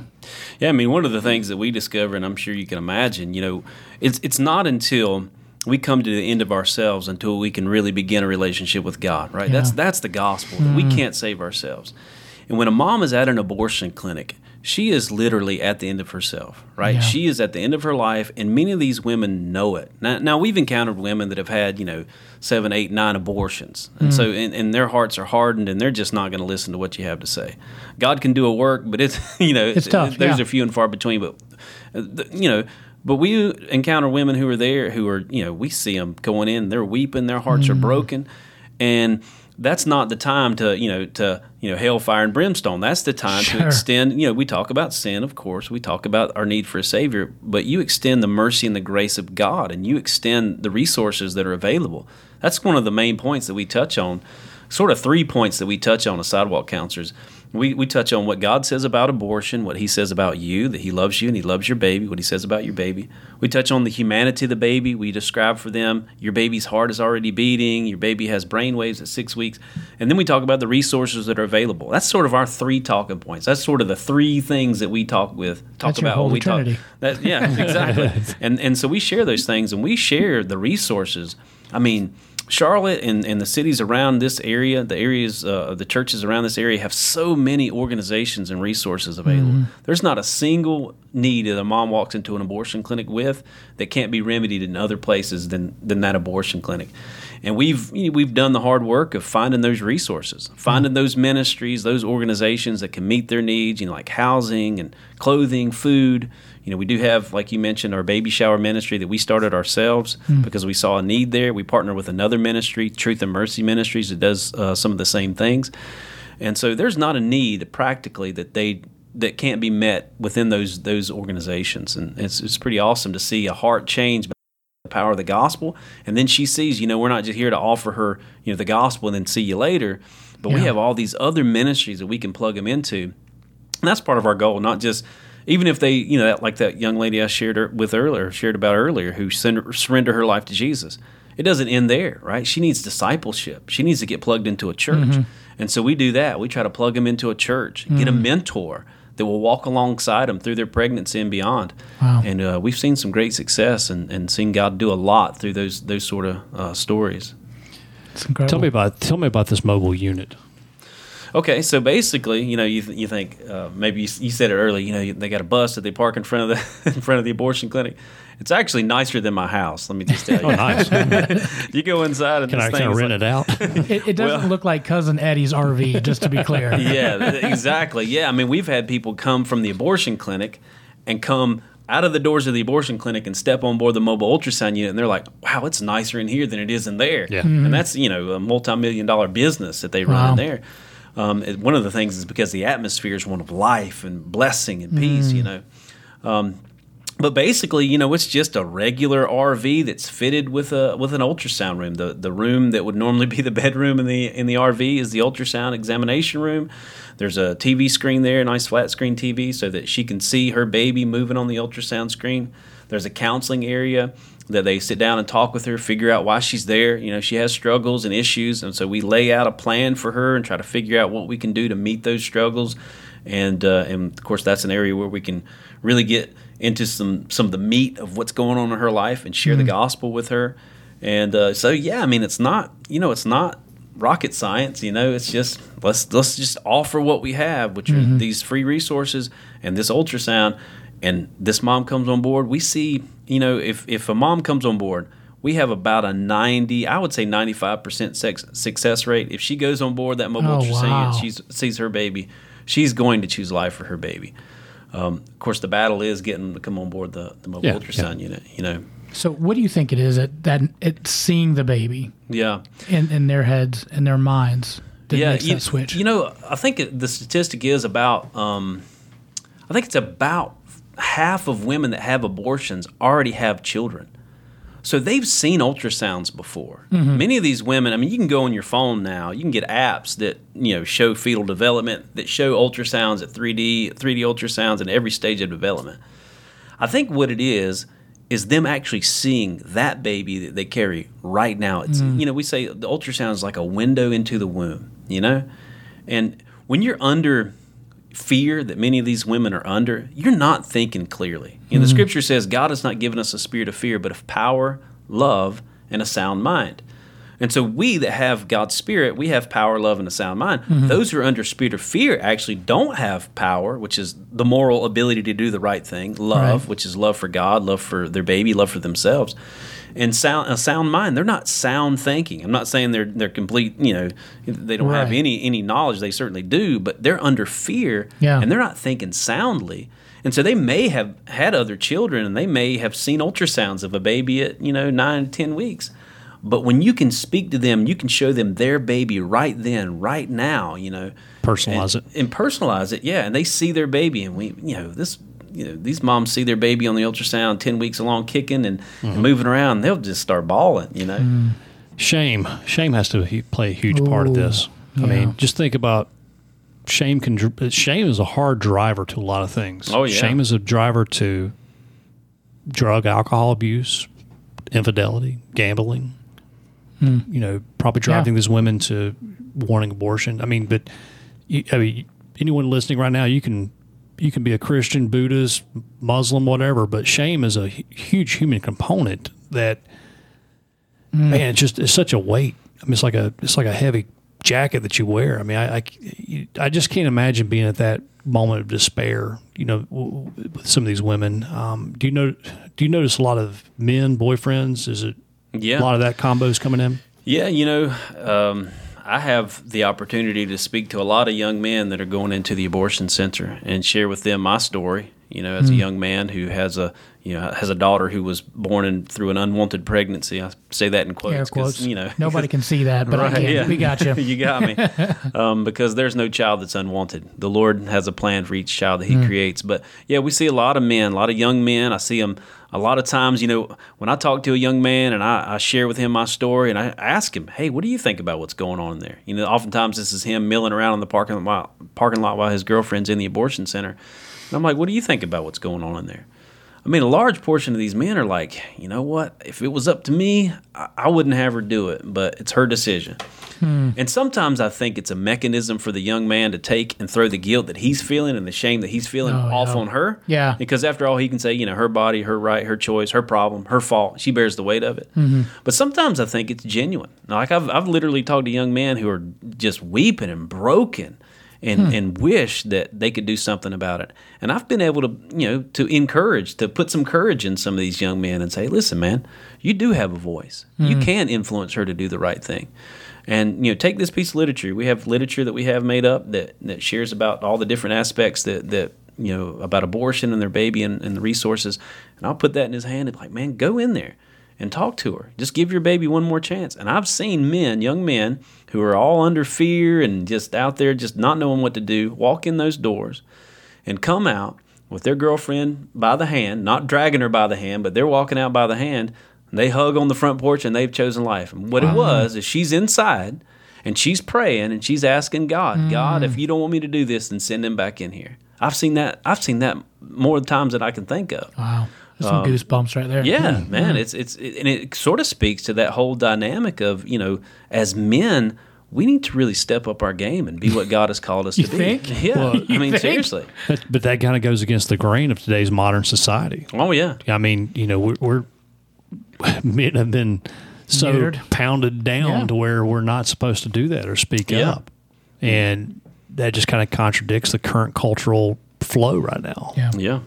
Yeah, I mean, one of the things that we discover, and I'm sure you can imagine, you know, it's it's not until we come to the end of ourselves until we can really begin a relationship with God, right? Yeah. That's that's the gospel. Mm. We can't save ourselves. And when a mom is at an abortion clinic, she is literally at the end of herself, right? Yeah. She is at the end of her life, and many of these women know it. Now, now we've encountered women that have had, you know, seven, eight, nine abortions, and mm. so and, and, their hearts are hardened, and they're just not going to listen to what you have to say. God can do a work, but it's you know, it's tough. There's yeah. a few and far between, but you know. But we encounter women who are there who are, you know, we see them going in, they're weeping, their hearts mm. are broken, and that's not the time to you know to you know hellfire and brimstone. That's the time sure. to extend you know we talk about sin of course. We talk about our need for a savior but you extend the mercy and the grace of god and you extend the resources that are available. That's one of the main points that we touch on sort of three points that we touch on as sidewalk counselors we, we touch on what God says about abortion, what He says about you, that He loves you and He loves your baby, what He says about your baby. We touch on the humanity of the baby. We describe for them your baby's heart is already beating, your baby has brain waves at six weeks. And then we talk about the resources that are available. That's sort of our three talking points. That's sort of the three things that we talk with, talk That's about when we Trinity. talk. That, yeah, exactly. and, and so we share those things and we share the resources. I mean, Charlotte and, and the cities around this area, the areas, uh, the churches around this area have so many organizations and resources available. Mm-hmm. There's not a single need that a mom walks into an abortion clinic with that can't be remedied in other places than, than that abortion clinic. And we've we've done the hard work of finding those resources, finding mm-hmm. those ministries, those organizations that can meet their needs, you know, like housing and clothing, food, You know, we do have, like you mentioned, our baby shower ministry that we started ourselves because we saw a need there. We partner with another ministry, Truth and Mercy Ministries, that does uh, some of the same things. And so there's not a need practically that they that can't be met within those those organizations, and it's it's pretty awesome to see a heart change by the power of the gospel. And then she sees, you know, we're not just here to offer her, you know, the gospel and then see you later, but we have all these other ministries that we can plug them into. And that's part of our goal, not just even if they, you know, that, like that young lady I shared with earlier, shared about earlier, who surrender surrendered her life to Jesus. It doesn't end there, right? She needs discipleship. She needs to get plugged into a church, Mm-hmm. and so we do that. We try to plug them into a church, get a mentor that will walk alongside them through their pregnancy and beyond. Wow. And uh, we've seen some great success and, and seen God do a lot through those those sort of uh, stories. Incredible. Tell me about tell me about this mobile unit. Okay, so basically, you know, you, th- you think uh, maybe you, you said it earlier. You know, you- they got a bus that they park in front of the in front of the abortion clinic. It's actually nicer than my house. Let me just tell you. Oh, nice. You go inside and I, this can I thing is rent like- it out? It, it doesn't Well- look like cousin Eddie's RV, just to be clear. yeah, exactly. Yeah, I mean, we've had people come from the abortion clinic and come out of the doors of the abortion clinic and step on board the mobile ultrasound unit, and they're like, "Wow, it's nicer in here than it is in there." Yeah. and that's you know a multi-million dollar business that they run Wow. in there. Um, it- one of the things is because the atmosphere is one of life and blessing and peace. You know. Um, but basically, you know, it's just a regular RV that's fitted with a with an ultrasound room. The the room that would normally be the bedroom in the in the RV is the ultrasound examination room. There's a TV screen there, a nice flat screen TV, so that she can see her baby moving on the ultrasound screen. There's a counseling area that they sit down and talk with her, figure out why she's there. You know, she has struggles and issues, and so we lay out a plan for her and try to figure out what we can do to meet those struggles. And uh, and of course, that's an area where we can really get into some some of the meat of what's going on in her life and share the gospel with her. And uh, so, yeah, I mean, it's not you know, it's not rocket science. You know, it's just let's let's just offer what we have, which are these free resources and this ultrasound. And this mom comes on board. We see, you know, if if a mom comes on board, we have about a 90, I would say 95% sex, success rate. If she goes on board that mobile Oh, ultrasound wow. and she sees her baby, she's going to choose life for her baby. Um, of course, the battle is getting them to come on board the, the mobile Yeah, ultrasound unit, you know. So, what do you think it is that that it's seeing the baby Yeah. in, in their heads, in their minds, that makes you, that switch? You know, I think the statistic is about. Um, I think it's about half of women that have abortions already have children. So they've seen ultrasounds before. Mm-hmm. Many of these women, I mean, you can go on your phone now. You can get apps that you know show fetal development, that show ultrasounds at 3D, 3D ultrasounds in every stage of development. I think what it is is them actually seeing that baby that they carry right now. It's Mm. you know we say the ultrasound is like a window into the womb, you know, and when you're under fear that many of these women are under, you're not thinking clearly. You know, the mm-hmm. scripture says God has not given us a spirit of fear, but of power, love, and a sound mind. And so we that have God's spirit, we have power, love, and a sound mind. Mm-hmm. Those who are under spirit of fear actually don't have power, which is the moral ability to do the right thing, love, Right. which is love for God, love for their baby, love for themselves. And sound a sound mind, they're not sound thinking. I'm not saying they're they're complete, you know, they don't have any any knowledge, they certainly do, but they're under fear Yeah. and they're not thinking soundly. And so they may have had other children and they may have seen ultrasounds of a baby at, you know, nine, ten weeks. But when you can speak to them, you can show them their baby right then, right now, you know. Personalize and, it. And personalize it, yeah. And they see their baby and we you know, this you know, these moms see their baby on the ultrasound ten weeks along kicking and, and mm-hmm. moving around, they'll just start bawling, you know. Mm. Shame. Shame has to play a huge part of Ooh, this. I mean, just think about shame. Can shame is a hard driver to a lot of things. Oh, yeah. Shame is a driver to drug, alcohol abuse, infidelity, gambling. Hmm. You know, probably driving these women to wanting abortion. I mean, but you, I mean, anyone listening right now, you can you can be a Christian, Buddhist, Muslim, whatever, but shame is a huge human component that man, it's just it's such a weight. I mean, it's like a it's like a heavy jacket that you wear. I mean, I I, I just can't imagine being at that moment of despair. You know, w- w- with some of these women. Um, do you know? Do you notice a lot of men boyfriends? Is it Yeah. a lot of that combos coming in? Yeah, you know, um, I have the opportunity to speak to a lot of young men that are going into the abortion center and share with them my story. You know, as a young man who has a you know has a daughter who was born in through an unwanted pregnancy. I say that in quotes quotes. you know Nobody can see that, but I Right, can. yeah. We got you. you got me. Um, because there's no child that's unwanted. The Lord has a plan for each child that He creates. But yeah, we see a lot of men, a lot of young men. I see them a lot of times. You know, when I talk to a young man and I, I share with him my story and I ask him, "Hey, what do you think about what's going on in there?" You know, oftentimes this is him milling around in the parking lot, parking lot while his girlfriend's in the abortion center. And I'm like, "What do you think about what's going on in there?" I mean, a large portion of these men are like, you know what? If it was up to me, I, I wouldn't have her do it, but it's her decision. And sometimes I think it's a mechanism for the young man to take and throw the guilt that he's feeling and the shame that he's feeling Oh, off yeah. on her. Yeah. Because after all, he can say, you know, her body, her right, her choice, her problem, her fault. She bears the weight of it. Mm-hmm. But sometimes I think it's genuine. Like I've, I've literally talked to young men who are just weeping and broken and, Hmm. and wish that they could do something about it. And I've been able to, you know, to encourage, to put some courage in some of these young men and say, listen, man, you do have a voice. You Hmm. can influence her to do the right thing. And you know, take this piece of literature. We have literature that we have made up that, that shares about all the different aspects that, that you know about abortion and their baby and, and the resources. And I'll put that in his hand and be like, man, go in there and talk to her. Just give your baby one more chance. And I've seen men, young men, who are all under fear and just out there, just not knowing what to do, walk in those doors and come out with their girlfriend by the hand, not dragging her by the hand, but they're walking out by the hand. And they hug on the front porch and they've chosen life. And what it was is she's inside and she's praying and she's asking God, mm. God, if you don't want me to do this, then send him back in here. I've seen that. I've seen that more times than I can think of. Wow. There's some goosebumps right there. Um, Yeah, man, it's it's it, and it sort of speaks to that whole dynamic of you know, as men, we need to really step up our game and be what God has called us You to be. think? Yeah, Well, I mean think? seriously. But, but that kind of goes against the grain of today's modern society. Oh yeah, I mean, you know, we're, we're men have been so Neutered. pounded down Yeah. to where we're not supposed to do that or speak Yeah. up, and that just kind of contradicts the current cultural flow right now. Yeah. yeah.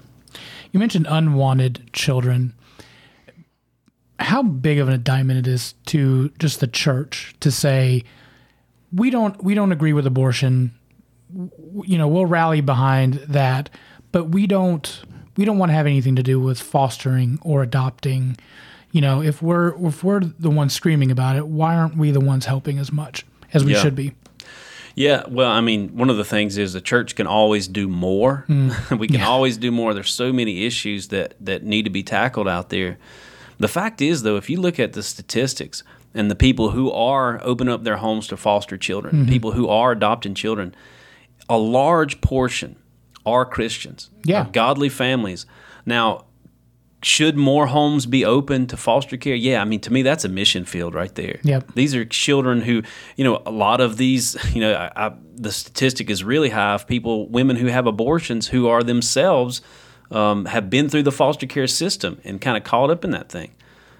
You mentioned unwanted children. How big of an indictment it is to just the church to say we don't we don't agree with abortion. You know, we'll rally behind that, but we don't we don't want to have anything to do with fostering or adopting. You know, if we're if we're the ones screaming about it, why aren't we the ones helping as much as we Yeah. should be? Yeah, well, I mean, one of the things is the church can always do more. Hmm. we can always do more. There's so many issues that that need to be tackled out there. The fact is, though, if you look at the statistics and the people who are opening up their homes to foster children, mm-hmm. people who are adopting children, a large portion are Christians, Yeah. godly families. Now, should more homes be open to foster care? Yeah, I mean, to me, that's a mission field right there. Yep. These are children who, you know, a lot of these, you know, I, I, the statistic is really high of people, women who have abortions who are themselves um, have been through the foster care system and kind of caught up in that thing.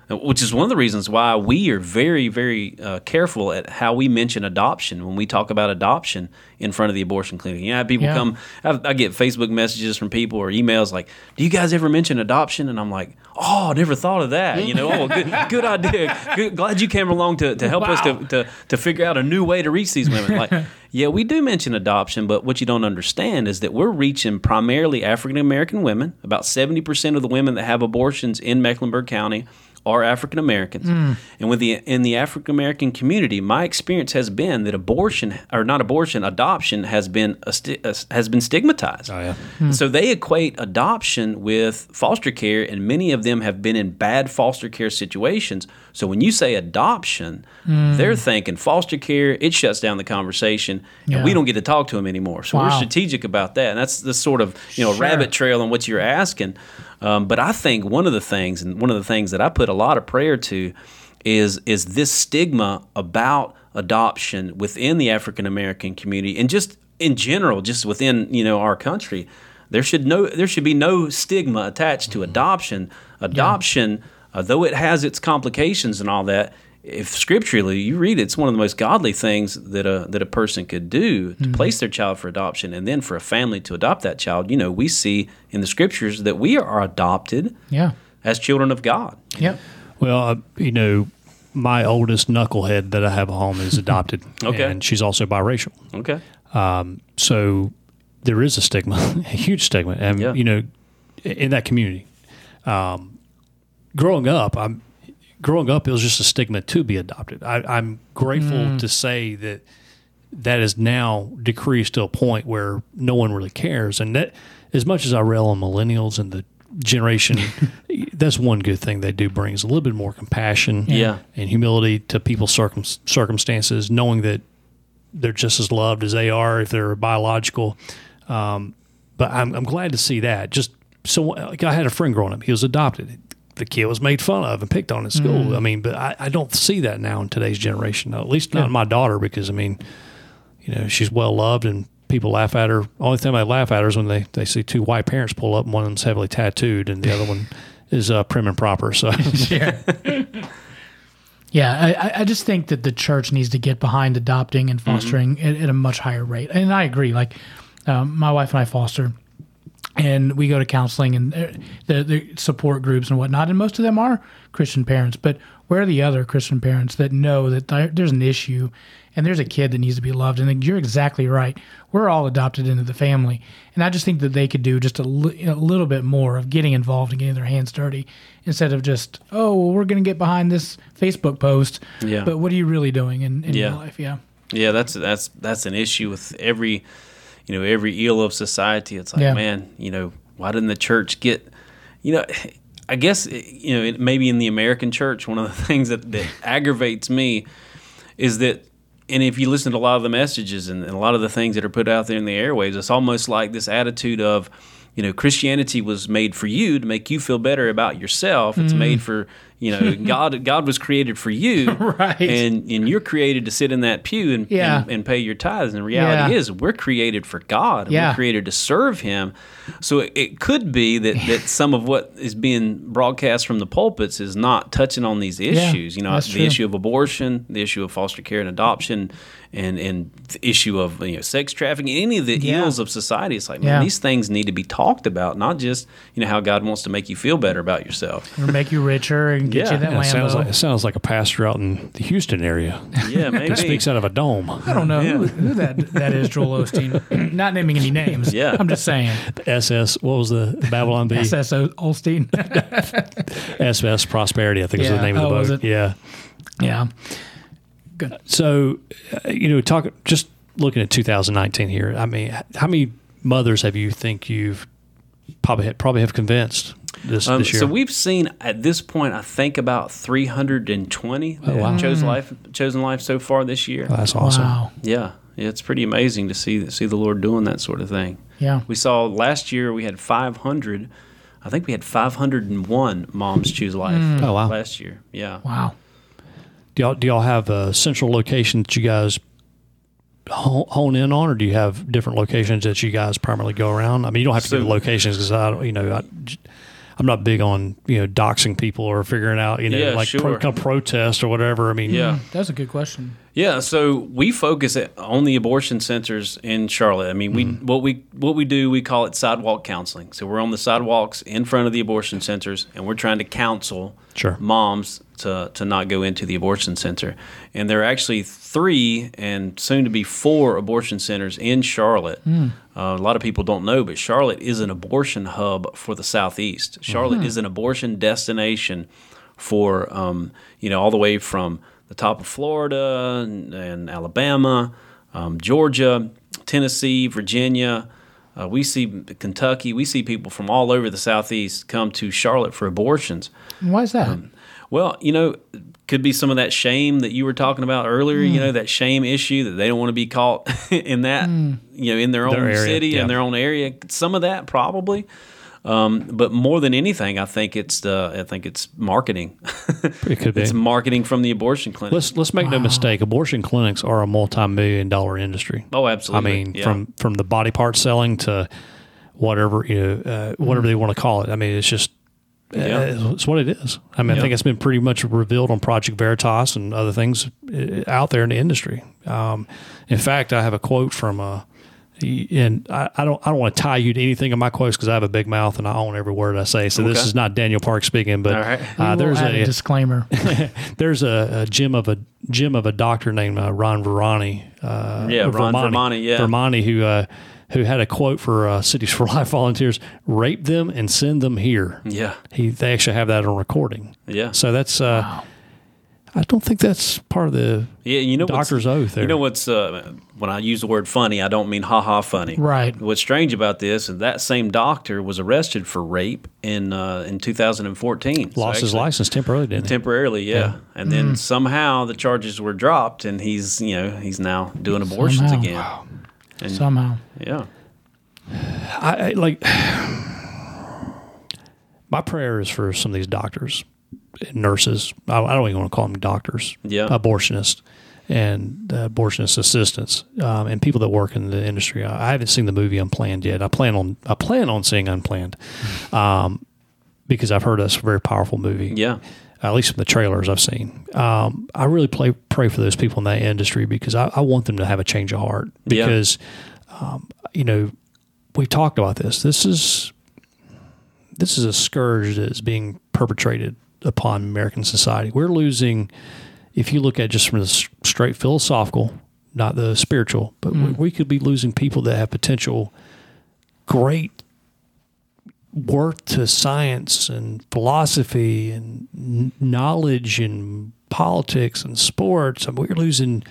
Uh, Which is one of the reasons why we are very, very uh, careful at how we mention adoption when we talk about adoption in front of the abortion clinic. You know, have people Yeah. come, I, I get Facebook messages from people or emails like, "Do you guys ever mention adoption?" And I'm like, "Oh, I never thought of that." You know, oh, good, good idea. Good, glad you came along to, to help us to, to to figure out a new way to reach these women. Like, yeah, we do mention adoption, but what you don't understand is that we're reaching primarily African American women. About seventy percent of the women that have abortions in Mecklenburg County are African Americans. Hmm. And with the in the African American community, my experience has been that abortion or not abortion, adoption has been a sti- a- has been stigmatized. Oh, yeah. Hmm. So they equate adoption with foster care, and many of them have been in bad foster care situations. So when you say adoption, hmm. they're thinking foster care, it shuts down the conversation, Yeah. and we don't get to talk to them anymore. So we're strategic about that, and that's the sort of you know Sure. rabbit trail on what you're asking. Um, but I think one of the things, and one of the things that I put a lot of prayer to, is is this stigma about adoption within the African American community, and just in general, just within you know our country. There should no there should be no stigma attached to adoption. Adoption, uh, though it has its complications and all that, if scripturally you read it, it's one of the most godly things that a that a person could do to place their child for adoption, and then for a family to adopt that child. You know, we see in the scriptures that we are adopted Yeah. as children of God. Yeah. Well, uh, you know, my oldest knucklehead that I have at home is adopted. Okay. And she's also biracial. Okay. So there is a stigma, a huge stigma. And, Yeah. you know, in that community. Um, growing up, I'm growing up. It was just a stigma to be adopted. I, I'm grateful to say that that is now decreased to a point where no one really cares. And that, as much as I rail on millennials and the generation, that's one good thing they do bring is a little bit more compassion Yeah. and humility to people's circum- circumstances, knowing that they're just as loved as they are if they're biological. Um, but I'm, I'm glad to see that. Just so, like, I had a friend growing up, he was adopted. The kid was made fun of and picked on at school. I mean, but I, I don't see that now in today's generation, at least not my daughter, because I mean, you know, she's well loved and people laugh at her. Only time they laugh at her is when they, they see two white parents pull up and one of them's heavily tattooed and the other one is uh, prim and proper. So, Yeah, I- I, I just think that the church needs to get behind adopting and fostering at, at a much higher rate. And I agree. Like, um, my wife and I foster, and we go to counseling and uh, the, the support groups and whatnot. And most of them are Christian parents. But where are the other Christian parents that know that there's an issue and there's a kid that needs to be loved? And you're exactly right. We're all adopted into the family. And I just think that they could do just a, li- a little bit more of getting involved and getting their hands dirty instead of just, oh, well, we're going to get behind this Facebook post. Yeah. But what are you really doing in, in Yeah. your life? Yeah. Yeah, that's that's that's an issue with every, you know, every eel of society. It's like, Yeah. man, you know, why didn't the church get, you know, I guess you know it, maybe in the American church, one of the things that that aggravates me is that, and if you listen to a lot of the messages and, and a lot of the things that are put out there in the airwaves, it's almost like this attitude of. You know, Christianity was made for you to make you feel better about yourself. It's mm. made for you know God. God was created for you, Right. And and you're created to sit in that pew and Yeah. and, and pay your tithes. And the reality Yeah. is, we're created for God. Yeah. We're created to serve Him. So it, it could be that, that some of what is being broadcast from the pulpits is not touching on these issues. you know, the true. issue of abortion, the issue of foster care and adoption, and and the issue of you know sex trafficking, any of the ills of society. It's like, man, these things need to be talked about, not just you know how God wants to make you feel better about yourself. Or make you richer and get Yeah. you that Yeah, it sounds like it sounds like a pastor out in the Houston area. Yeah, maybe. That speaks out of a dome. I don't know who, who that that is, Joel Osteen. Not naming any names. Yeah. I'm just saying. SS. What was the Babylon Bee? SS O- Olstein. SS Prosperity. I think is the name of Oh, the was boat. it? Yeah. yeah. So, uh, you know, talk just looking at 2019 here. I mean, how many mothers have you think you've probably probably have convinced this, Um, this year? so we've seen at this point, I think about 320 Oh, wow. have chosen life, chosen life so far this year. Oh, that's awesome. Wow. Yeah, yeah, it's pretty amazing to see see the Lord doing that sort of thing. Yeah. We saw last year we had 500. I think we had 501 moms choose life Oh, wow. last year. Yeah. Wow. Do y'all do y'all have a central location that you guys hone in on, or do you have different locations that you guys primarily go around? I mean, you don't have to So- give locations because I, don't- you know, I, I'm not big on you know doxing people or figuring out you know Yeah, like pro, sure. kind of protest or whatever. I mean, Yeah. Hmm. That's a good question. Yeah, so we focus on the abortion centers in Charlotte. I mean, we what we what we do we call it sidewalk counseling. So we're on the sidewalks in front of the abortion centers, and we're trying to counsel Sure. moms to to not go into the abortion center. And there are actually three and soon to be four abortion centers in Charlotte. Uh, a lot of people don't know, but Charlotte is an abortion hub for the southeast. Charlotte is an abortion destination for um, you know all the way from the top of Florida and, and Alabama, um, Georgia, Tennessee, Virginia. Uh, we see Kentucky. We see people from all over the southeast come to Charlotte for abortions. Why is that? Um, Well, you know, could be some of that shame that you were talking about earlier. You know, that shame issue that they don't want to be caught in that, you know, in their own Their area, city yeah. in their own area. Some of that probably, um, but more than anything, I think it's the I think it's marketing. it could be. it's marketing from the abortion clinic. Let's let's make no mistake. Abortion clinics are a multi-million dollar industry. oh, absolutely. I mean, Yeah. from from the body part selling to whatever you know, uh, whatever they want to call it. I mean, it's just uh, Yeah. it's what it is. I mean, I think it's been pretty much revealed on Project Veritas and other things uh, out there in the industry. Um, in fact, I have a quote from uh, and I, I don't I don't want to tie you to anything in my quotes because I have a big mouth and I own every word I say. So this is not Daniel Park speaking, but All right. We uh, there's a, a, disclaimer. there's a, a gym of a gym of a doctor named uh, Ron Verani. Uh, Yeah, Ron Virmani, yeah. Virmani, who uh, who had a quote for uh, Cities4Life volunteers: "Rape them and send them here." Yeah. He they actually have that on recording. Yeah. So that's uh, I don't think that's part of the Yeah, you know doctor's oath. There, You know what's uh, when I use the word funny, I don't mean ha ha funny. Right. What's strange about this is that same doctor was arrested for rape in uh, in 2014. So lost his license temporarily, didn't he? temporarily, yeah. And then somehow the charges were dropped, and he's you know he's now doing abortions Somehow. again. And Somehow. yeah, I, I like my prayer is for some of these doctors, nurses. I, I don't even want to call them doctors. Yeah. abortionists and uh, abortionist assistants um, and people that work in the industry. I, I haven't seen the movie Unplanned yet. I plan on I plan on seeing Unplanned um, because I've heard that's a very powerful movie. yeah, at least from the trailers I've seen. Um, I really play, pray for those people in that industry because I, I want them to have a change of heart. Yeah. Because, um, you know, we've talked about this. This is this is a scourge that is being perpetrated upon American society. We're losing, if you look at just from the straight philosophical, not the spiritual, but we, mm. we could be losing people that have potential great worth to science and philosophy and knowledge and politics and sports. I mean, we're losing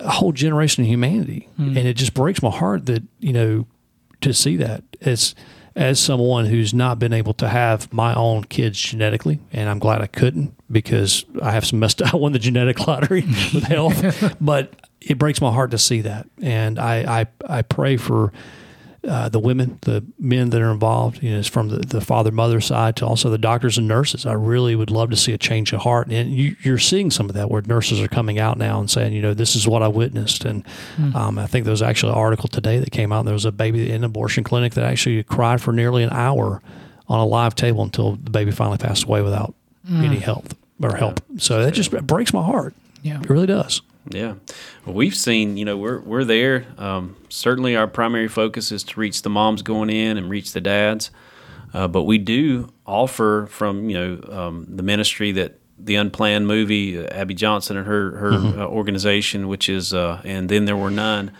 a whole generation of humanity, mm. and it just breaks my heart that you know to see that as as someone who's not been able to have my own kids genetically, and I'm glad I couldn't because I have some messed. Up. I won the genetic lottery with health, but it breaks my heart to see that, and I I, I pray for uh, the women, the men that are involved, you know, it's from the, the father mother side to also the doctors and nurses. I really would love to see a change of heart. And you, you're seeing some of that where nurses are coming out now and saying, you know, this is what I witnessed. And um, I think there was actually an article today that came out. And there was a baby in an abortion clinic that actually cried for nearly an hour on a live table until the baby finally passed away without any help or help. So that just breaks my heart. Yeah. It really does. Yeah. Well, we've seen, you know, we're we're there. Um, certainly, our primary focus is to reach the moms going in and reach the dads. Uh, but we do offer from you know um, the ministry that the unplanned movie uh, Abby Johnson and her her uh, organization, which is uh, and then there were none.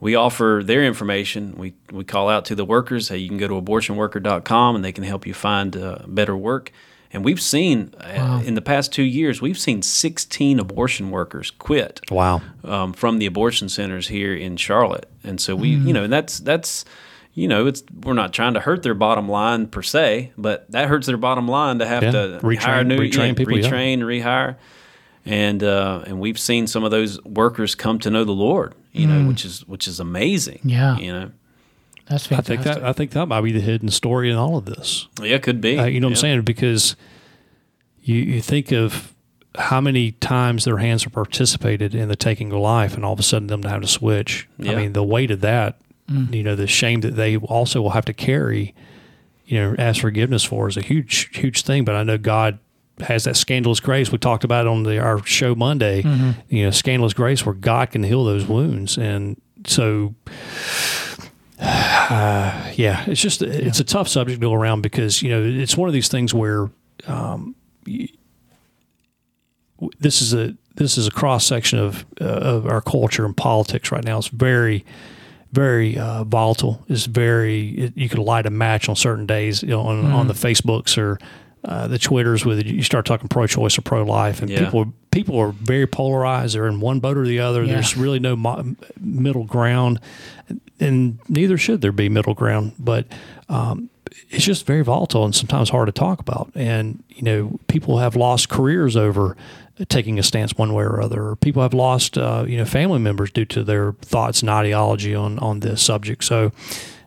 We offer their information. We we call out to the workers. Hey, you can go to abortionworker.com and they can help you find uh, better work. And we've seen uh, in the past two years, we've seen 16 abortion workers quit Wow. um, from the abortion centers here in Charlotte. And so we, you know, and that's that's you know, it's we're not trying to hurt their bottom line per se, but that hurts their bottom line to have Yeah. to Retrain- hire new, retrain yeah, people, yeah. retrain, rehire, and uh, and we've seen some of those workers come to know the Lord, you know, which is which is amazing. Yeah. you know, That's I think that I think that might be the hidden story in all of this. yeah, could be. Uh, you know what I'm saying? Because you, you think of how many times their hands have participated in the taking of life, and all of a sudden them to have to switch. I mean, the weight of that, you know, the shame that they also will have to carry, you know, ask forgiveness for is a huge, huge thing. But I know God has that scandalous grace we talked about it on the our show Monday. You know, scandalous grace where God can heal those wounds, and so yeah, it's just it's a tough subject to go around because you know it's one of these things where um, this is a this is a cross section of uh, of our culture and politics right now. It's very very uh, volatile. It's very it, you could light a match on certain days you know, on on the Facebooks or uh, the Twitters with you start talking pro-choice or pro-life, and Yeah. people people are very polarized. They're in one boat or the other. Yeah. There's really no mo- middle ground, and neither should there be middle ground. But um, it's just very volatile and sometimes hard to talk about. And you know, people have lost careers over taking a stance one way or other. Or people have lost uh, you know family members due to their thoughts and ideology on on this subject. So.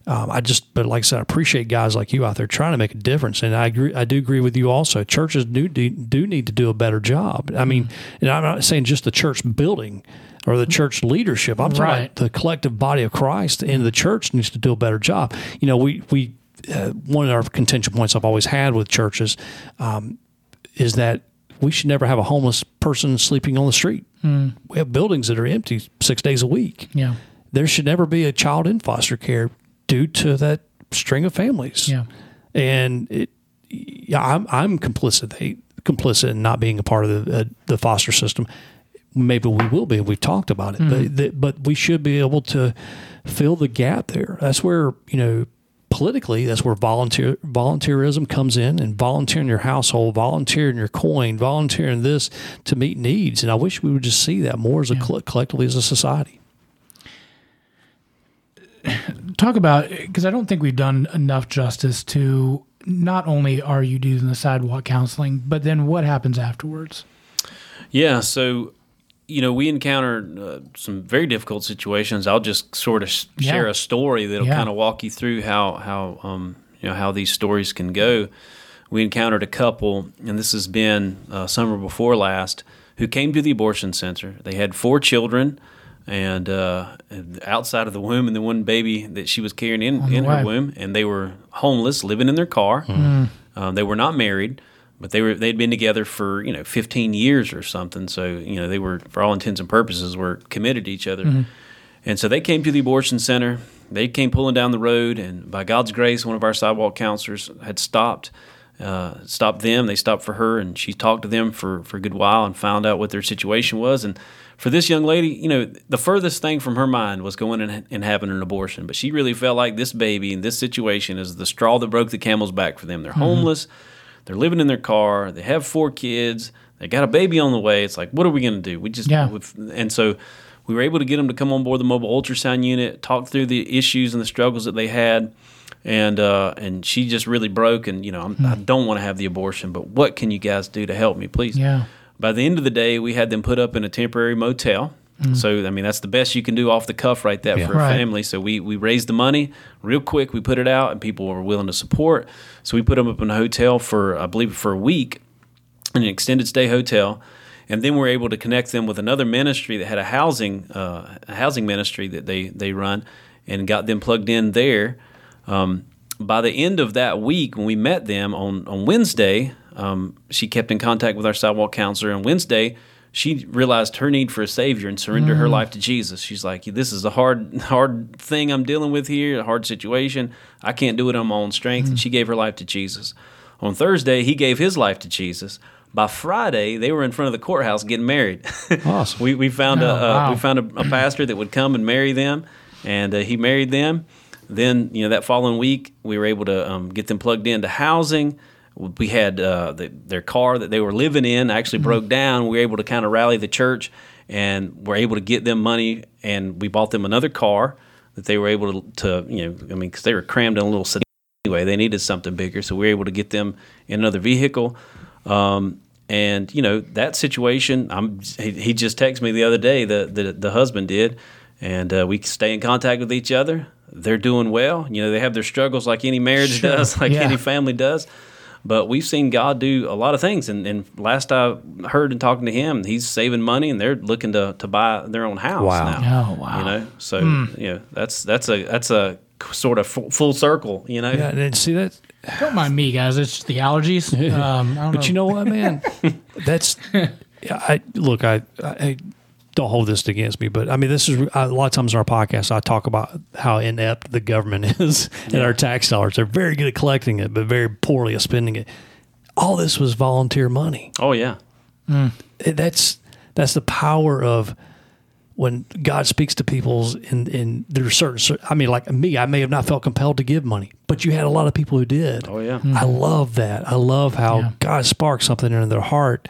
Um, I just, but like I said, I appreciate guys like you out there trying to make a difference, and I agree. I do agree with you also. Churches do do, do need to do a better job. I mean, and I'm not saying just the church building or the church leadership. I'm talking Right. about the collective body of Christ and the church needs to do a better job. You know, we we uh, one of our contention points I've always had with churches um, is that we should never have a homeless person sleeping on the street. We have buildings that are empty six days a week yeah. there should never be a child in foster care due to that string of families. Yeah. And it, yeah, I'm I'm complicit. They complicit in not being a part of the uh, the foster system. Maybe we will be. We've talked about it, but, mm-hmm. that, but we should be able to fill the gap there. That's where you know politically that's where volunteer volunteerism comes in and volunteering your household volunteering your coin volunteering this to meet needs and i wish we would just see that more as a coll- collectively as a society talk about because I don't think we've done enough justice to not only are you doing the sidewalk counseling, but then what happens afterwards. Yeah, so you know we encountered uh, some very difficult situations. I'll just sort of sh- Yeah. share a story that'll Yeah. kind of walk you through how how um, you know how these stories can go. We encountered a couple, and this has been uh, summer before last, who came to the abortion center. They had four children, and uh, outside of the womb, and the one baby that she was carrying in, in her womb, and they were homeless, living in their car. Um, they were not married, but they were they'd been together for you know 15 years or something. So you know they were, for all intents and purposes, were committed to each other. And so they came to the abortion center. They came pulling down the road, and by God's grace, one of our sidewalk counselors had stopped. Uh, stopped them. They stopped for her, and she talked to them for, for a good while and found out what their situation was. And for this young lady, you know, the furthest thing from her mind was going and, and having an abortion. But she really felt like this baby and this situation is the straw that broke the camel's back for them. They're homeless, they're living in their car, they have four kids, they got a baby on the way. It's like, what are we going to do? We just, Yeah. and so we were able to get them to come on board the mobile ultrasound unit, talk through the issues and the struggles that they had. And uh, and she just really broke, and you know I'm, I don't want to have the abortion, but what can you guys do to help me, please? Yeah. By the end of the day, we had them put up in a temporary motel. So I mean that's the best you can do off the cuff right there for a Right. family. So we we raised the money real quick. We put it out, and people were willing to support. So we put them up in a hotel for I believe for a week, in an extended stay hotel, and then we're able to connect them with another ministry that had a housing uh, a housing ministry that they they run, and got them plugged in there. Um, by the end of that week, when we met them on on Wednesday, um, she kept in contact with our sidewalk counselor. On Wednesday, she realized her need for a savior and surrendered her life to Jesus. She's like, "This is a hard hard thing I'm dealing with here, a hard situation. I can't do it on my own strength." And she gave her life to Jesus. On Thursday, he gave his life to Jesus. By Friday, they were in front of the courthouse getting married. Awesome. we, we found Oh, a uh, we found a, a pastor that would come and marry them, and uh, he married them. Then you know that following week, we were able to um, get them plugged into housing. We had uh, the, their car that they were living in actually broke down. We were able to kind of rally the church, and were able to get them money, and we bought them another car that they were able to, to you know, I mean, because they were crammed in a little sedan anyway. They needed something bigger, so we were able to get them in another vehicle. Um, and you know that situation, I'm he, he just texted me the other day. The the, the husband did, and uh, we stay in contact with each other. They're doing well. You know they have their struggles like any marriage Sure. does, like Yeah. any family does. But we've seen God do a lot of things. And, and last I heard and talking to him, he's saving money, and they're looking to, to buy their own house Wow. now. Oh, wow. You know, so you know that's that's a that's a sort of full, full circle. You know, Yeah, and see that. Don't mind me, guys. It's just the allergies. Um, I don't But you know what, man? That's. yeah, I look. I, I don't hold this against me, but I mean, this is uh, a lot of times in our podcast. I talk about how inept the government is and our tax dollars. They're very good at collecting it, but very poorly at spending it. All this was volunteer money. Oh yeah, mm. It- That's that's the power of when God speaks to people's in in there's certain. I mean, like me, I may have not felt compelled to give money, but you had a lot of people who did. oh yeah. Mm. I love that. I love how Yeah. God sparks something in their heart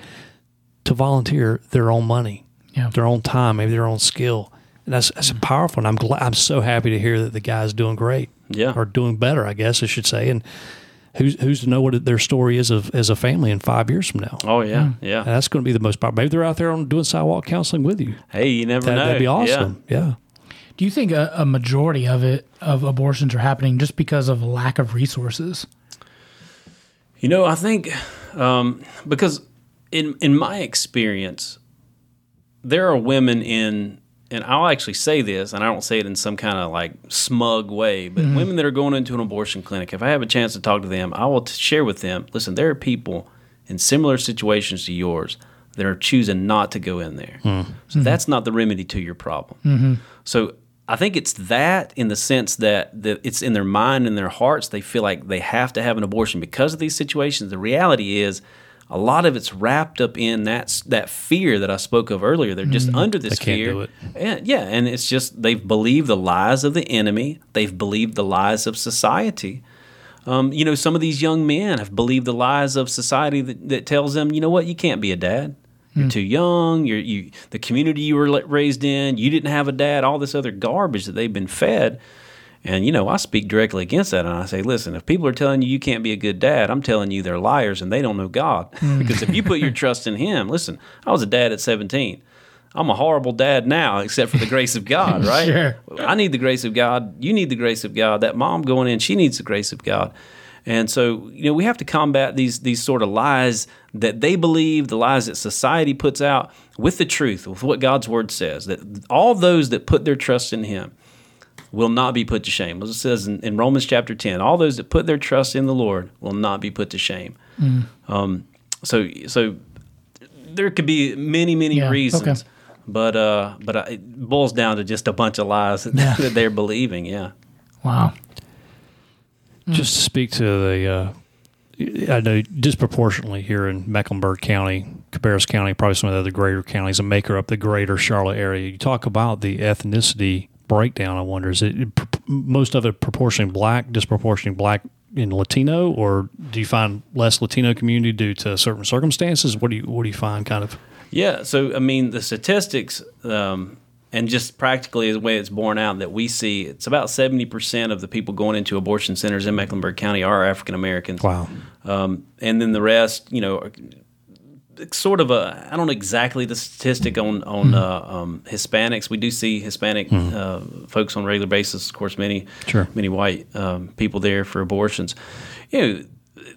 to volunteer their own money, Yeah. their own time, maybe their own skill. And that's, that's powerful. And I'm glad, I'm so happy to hear that the guy's doing great. Yeah. Or doing better, I guess I should say. And who's, who's to know what their story is of, as a family in five years from now? Oh yeah, yeah. And that's going to be the most powerful. Maybe they're out there on doing sidewalk counseling with you. Hey, you never That, know. that'd be Yeah. awesome. Yeah. Do you think a, a majority of it of abortions are happening just because of lack of resources? You know, I think um, because in in my experience, there are women in, and I'll actually say this, and I don't say it in some kind of like smug way, but mm-hmm. women that are going into an abortion clinic. If I have a chance to talk to them, I will t- share with them. Listen, there are people in similar situations to yours that are choosing not to go in there. Hmm. So mm-hmm. that's not the remedy to your problem. Mm-hmm. So I think it's that in the sense that, that it's in their mind and their hearts. They feel like they have to have an abortion because of these situations. The reality is, a lot of it's wrapped up in that that fear that I spoke of earlier. They're just under this They can't fear. do it. And, yeah, and it's just they've believed the lies of the enemy. They've believed the lies of society. Um, you know, some of these young men have believed the lies of society that, that tells them, you know what, you can't be a dad. You're too young. You're you. The community you were raised in, you didn't have a dad. All this other garbage that they've been fed. And you know, I speak directly against that, and I say, listen, if people are telling you you can't be a good dad, I'm telling you they're liars and they don't know God. Mm. because if you put your trust in Him, listen, I was a dad at 17. I'm a horrible dad now, except for the grace of God, right? Sure. I need the grace of God. You need the grace of God. That mom going in, she needs the grace of God. And so, you know, we have to combat these these sort of lies that they believe, the lies that society puts out, with the truth, with what God's word says. That all those that put their trust in Him will not be put to shame. As it says in, in Romans chapter 10, all those that put their trust in the Lord will not be put to shame. Um, so, so there could be many, many Yeah, reasons. okay. But uh, but uh, it boils down to just a bunch of lies that, that they're believing. Yeah. Wow. Just to speak to the, uh, I know disproportionately here in Mecklenburg County, Cabarrus County, probably some of the other greater counties, and make up the greater Charlotte area. You talk about the ethnicity breakdown. I wonder is it most of it proportionally black, disproportionately black in Latino, or do you find less Latino community due to certain circumstances? What do you what do you find kind of? Yeah, so I mean, the statistics um, and just practically the way it's borne out that we see, it's about seventy percent of the people going into abortion centers in Mecklenburg County are African Americans. Wow. Um, and then the rest, you know, sort of a I don't know exactly the statistic on on uh, um, Hispanics. We do see Hispanic uh, folks on a regular basis. Of course, many Sure. many white um, people there for abortions. You know,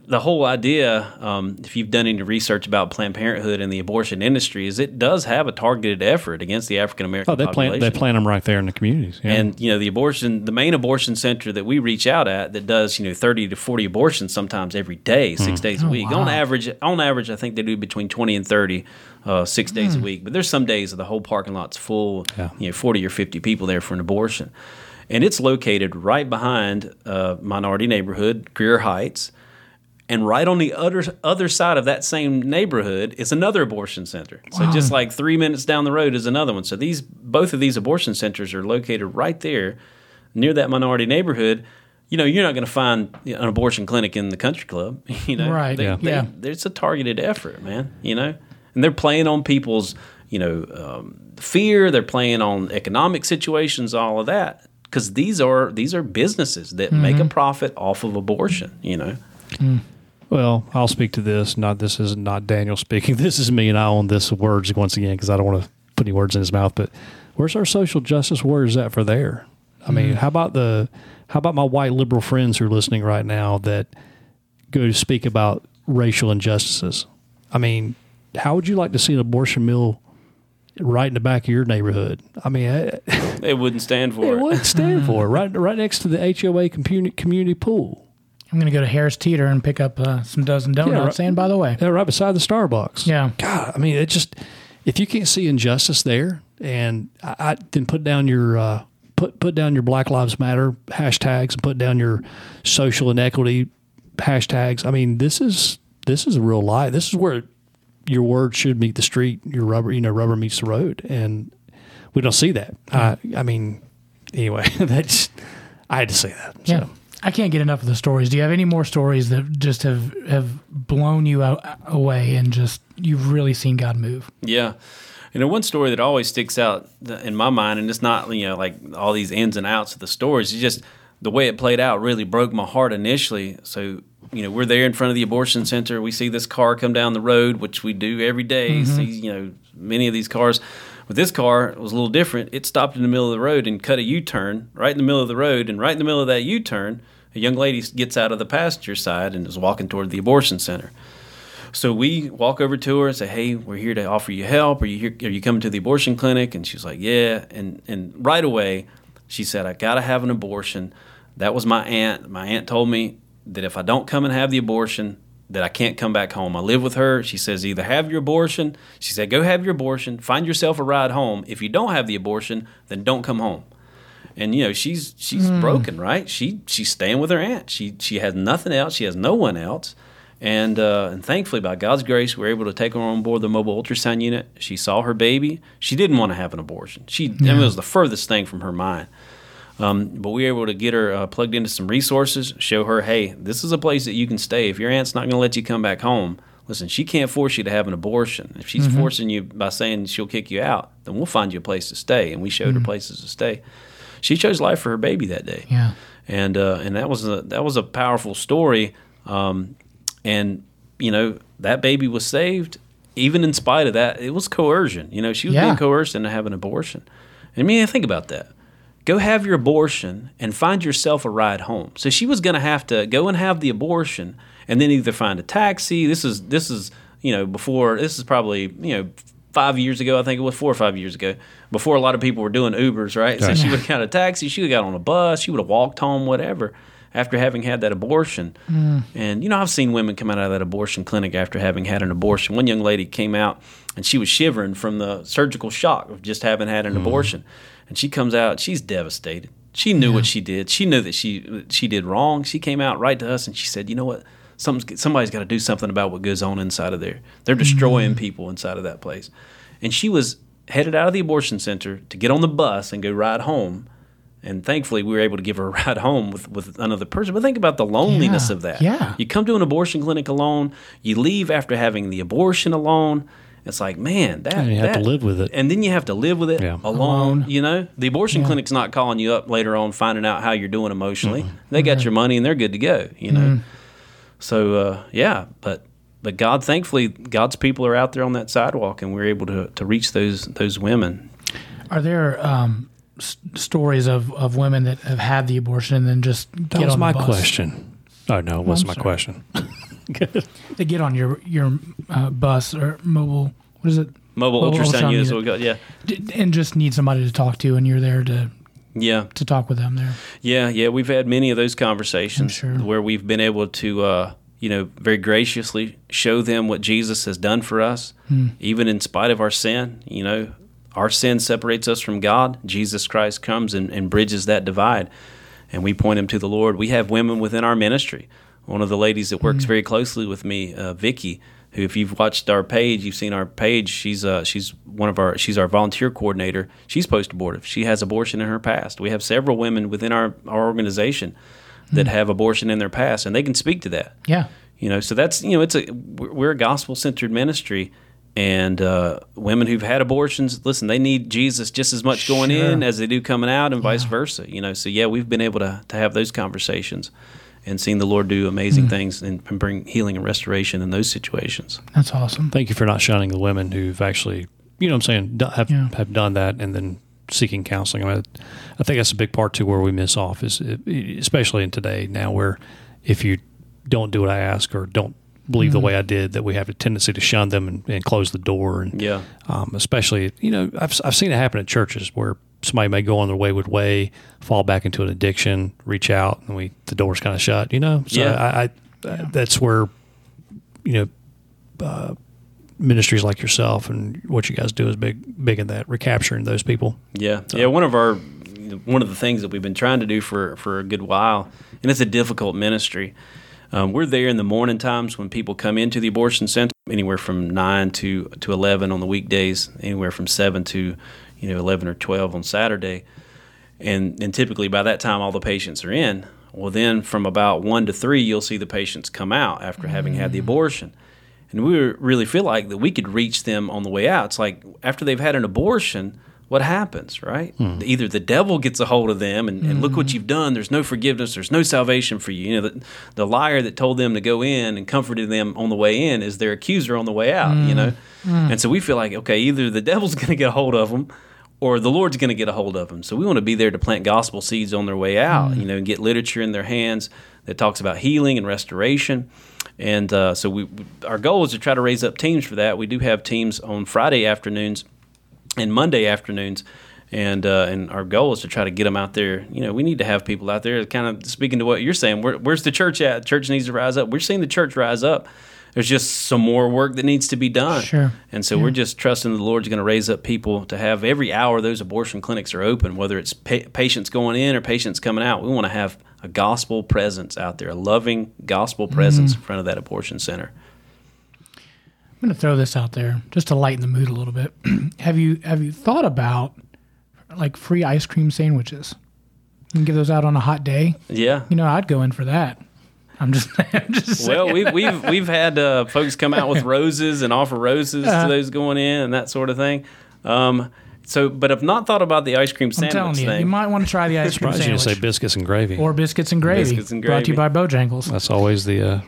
the whole idea, um, if you've done any research about Planned Parenthood and the abortion industry, is it does have a targeted effort against the African American Oh, they population. plant they plant them right there in the communities. Yeah. And you know the abortion, the main abortion center that we reach out at that does you know thirty to forty abortions sometimes every day, six Hmm. days a week. On average, on average, I think they do between twenty and thirty, uh, six days a week. But there's some days that the whole parking lot's full, Yeah. you know, forty or fifty people there for an abortion, and it's located right behind a minority neighborhood, Grier Heights. And right on the other other side of that same neighborhood is another abortion center. So just like three minutes down the road is another one. So these both of these abortion centers are located right there near that minority neighborhood. You know, you're not going to find an abortion clinic in the country club. You know, Right, They, yeah. they- Yeah. It's a targeted effort, man. You know, and they're playing on people's you know um, fear. They're playing on economic situations, all of that. Because these are these are businesses that make a profit off of abortion. You know. Well, I'll speak to this. Not this is not Daniel speaking. This is me, and I own this words once again because I don't want to put any words in his mouth. But where's our social justice warriors at for there? I mean, mm. how about the how about my white liberal friends who are listening right now that go to speak about racial injustices? I mean, how would you like to see an abortion mill right in the back of your neighborhood? I mean, eh, eh. it, wouldn't stand for it it. wouldn't stand for it, right right next to the HOA community community pool. I'm going to go to Harris Teeter and pick up uh, some dozen donuts. right. And by the way, Yeah, right beside the Starbucks. Yeah. God, I mean, it just if you can't see injustice there, and I, I then put down your uh, put put down your Black Lives Matter hashtags and put down your social inequity hashtags. I mean, this is this is a real lie. This is where your word should meet the street. Your rubber, you know, rubber meets the road, and we don't see that. I, I mean, anyway, that's I had to say that. yeah. So. I can't get enough of the stories. Do you have any more stories that just have, have blown you out, away and just you've really seen God move? Yeah. You know, one story that always sticks out in my mind, and it's not, you know, like all these ins and outs of the stories, it's just the way it played out really broke my heart initially. So, you know, we're there in front of the abortion center. We see this car come down the road, which we do every day. Mm-hmm. See, you know, many of these cars. But this car, was a little different. It stopped in the middle of the road and cut a U turn right in the middle of the road. And right in the middle of that U turn, a young lady gets out of the passenger side and is walking toward the abortion center. So we walk over to her and say, "Hey, we're here to offer you help. Are you here? Are you coming to the abortion clinic?" And she's like, "Yeah." And and right away, she said, "I got to have an abortion." That was my aunt. My aunt told me that if I don't come and have the abortion, that I can't come back home. I live with her. She says, either have your abortion. She said, go have your abortion. Find yourself a ride home. If you don't have the abortion, then don't come home and you know she's she's broken right she she's staying with her aunt she she has nothing else she has no one else And, uh, and thankfully, by God's grace, we were able to take her on board the mobile ultrasound unit. She saw her baby. She didn't want to have an abortion. She I mean, it was the furthest thing from her mind. Um, but we were able to get her uh, plugged into some resources, show her, hey, this is a place that you can stay. If your aunt's not going to let you come back home, listen, she can't force you to have an abortion. If she's forcing you by saying she'll kick you out, then we'll find you a place to stay. And we showed her places to stay. She chose life for her baby that day Yeah. and uh, and that was a that was a powerful story. Um, and you know that baby was saved, even in spite of that. It was coercion. You know, she was Yeah. being coerced into having an abortion. I mean, think about that. Go have your abortion and find yourself a ride home. So she was going to have to go and have the abortion, and then either find a taxi. This is this is you know before this is probably you know five years ago. I think it was four or five years ago. Before a lot of people were doing Ubers, right? So she would have got a taxi. She would have got on a bus. She would have walked home, whatever. After having had that abortion, mm. and you know I've seen women come out of that abortion clinic after having had an abortion. One young lady came out and she was shivering from the surgical shock of just having had an mm. abortion, and she comes out. She's devastated. She knew what she did. She knew that she she did wrong. She came out right to us and she said, "You know what? Something's, somebody's got to do something about what goes on inside of there. They're destroying mm-hmm. people inside of that place." And she was headed out of the abortion center to get on the bus and go ride home. And thankfully, we were able to give her a ride home with, with another person. But think about the loneliness Yeah. of that. Yeah. You come to an abortion clinic alone. You leave after having the abortion alone. It's like, man, that And you have to live with it. and then you have to live with it Yeah. alone, You know, the abortion clinic's not calling you up later on, finding out how you're doing emotionally. They got mm-hmm. your money and they're good to go. You know, mm-hmm. So uh, yeah, but but God, thankfully, God's people are out there on that sidewalk, and we're able to to reach those those women. Are there um, s- stories of, of women that have had the abortion and then just That get was on my the bus? question. Oh no, it wasn't my sorry. question. They get on your your uh, bus or mobile. What is it? Mobile, Mobile ultrasound, ultrasound units, unit. we got yeah, D- And just need somebody to talk to, and you're there to yeah. to talk with them there. Yeah, yeah, we've had many of those conversations sure. where we've been able to, uh, you know, very graciously show them what Jesus has done for us, even in spite of our sin. You know, our sin separates us from God. Jesus Christ comes and, and bridges that divide, and we point them to the Lord. We have women within our ministry. One of the ladies that works very closely with me, uh, Vicky, who, if you've watched our page, you've seen our page. She's uh, she's one of our she's our volunteer coordinator. She's post abortive. She has abortion in her past. We have several women within our our organization that have abortion in their past, and they can speak to that. Yeah. You know, so that's you know, it's a we're a gospel centered ministry, and uh, women who've had abortions, listen, they need Jesus just as much going Sure. in as they do coming out, and vice versa. You know, so yeah, we've been able to to have those conversations, and seeing the Lord do amazing things and, and bring healing and restoration in those situations. That's awesome. Thank you for not shunning the women who've actually, you know, what I'm saying, have Yeah. have done that and then seeking counseling. I mean, I think that's a big part too where we miss off is, especially in today now, where if you don't do what I ask or don't believe the way I did, that we have a tendency to shun them and, and close the door. And Yeah. um, especially, you know, I've, I've seen it happen at churches where somebody may go on their wayward way, fall back into an addiction, reach out, and we the door's kind of shut. You know, so Yeah. I, I that's where you know uh, ministries like yourself and what you guys do is big big in that recapturing those people. Yeah, yeah. One of our one of the things that we've been trying to do for for a good while, and it's a difficult ministry. Um, we're there in the morning times when people come into the abortion center, anywhere from nine to to eleven on the weekdays, anywhere from seven to you know eleven or twelve on Saturday, and and typically by that time all the patients are in. Well, then from about one to three, you'll see the patients come out after having had the mm. abortion. And we really feel like that we could reach them on the way out. It's like after they've had an abortion, what happens, right? Hmm. Either the devil gets a hold of them and, and look what mm. you've done. There's no forgiveness. There's no salvation for you. You know, the, the liar that told them to go in and comforted them on the way in is their accuser on the way out, you mm. know? And so we feel like, okay, either the devil's going to get a hold of them or the Lord's going to get a hold of them. So we want to be there to plant gospel seeds on their way out, you know, and get literature in their hands that talks about healing and restoration. And uh, so we, our goal is to try to raise up teams for that. We do have teams on Friday afternoons and Monday afternoons. And uh, and our goal is to try to get them out there. You know, we need to have people out there. Kind of speaking to what you're saying. Where, where's the church at? Church needs to rise up. We're seeing the church rise up, there's just some more work that needs to be done. Sure. And so we're just trusting the Lord's going to raise up people to have every hour those abortion clinics are open, whether it's pa- patients going in or patients coming out. We want to have a gospel presence out there, a loving gospel presence mm. in front of that abortion center. I'm going to throw this out there just to lighten the mood a little bit. have you have you thought about like free ice cream sandwiches? You can give those out on a hot day. Yeah. You know, I'd go in for that. I'm just, I'm just. Well, we've we've we've had uh, folks come out with roses and offer roses Uh-huh. to those going in and that sort of thing. Um, so, but I've not thought about the ice cream I'm sandwich telling you, thing. you might want to try the ice cream Surprised you didn't say biscuits and gravy. or biscuits and gravy. Biscuits and gravy. Brought to you by. Bojangles. That's always the uh,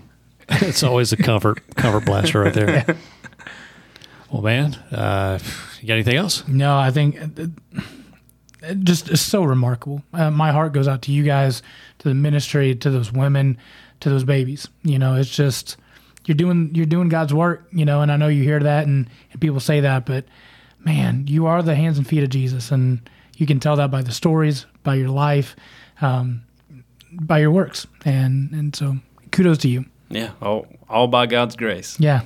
it's always the comfort comfort blaster right there. Well, man, uh, you got anything else? No, I think it, it just is so remarkable. Uh, my heart goes out to you guys, to the ministry, to those women, to those babies. You know, it's just you're doing you're doing God's work. You know, and I know you hear that and, and people say that, but man, you are the hands and feet of Jesus, and you can tell that by the stories, by your life, um, by your works, and and so kudos to you. yeah, all all by God's grace. Yeah.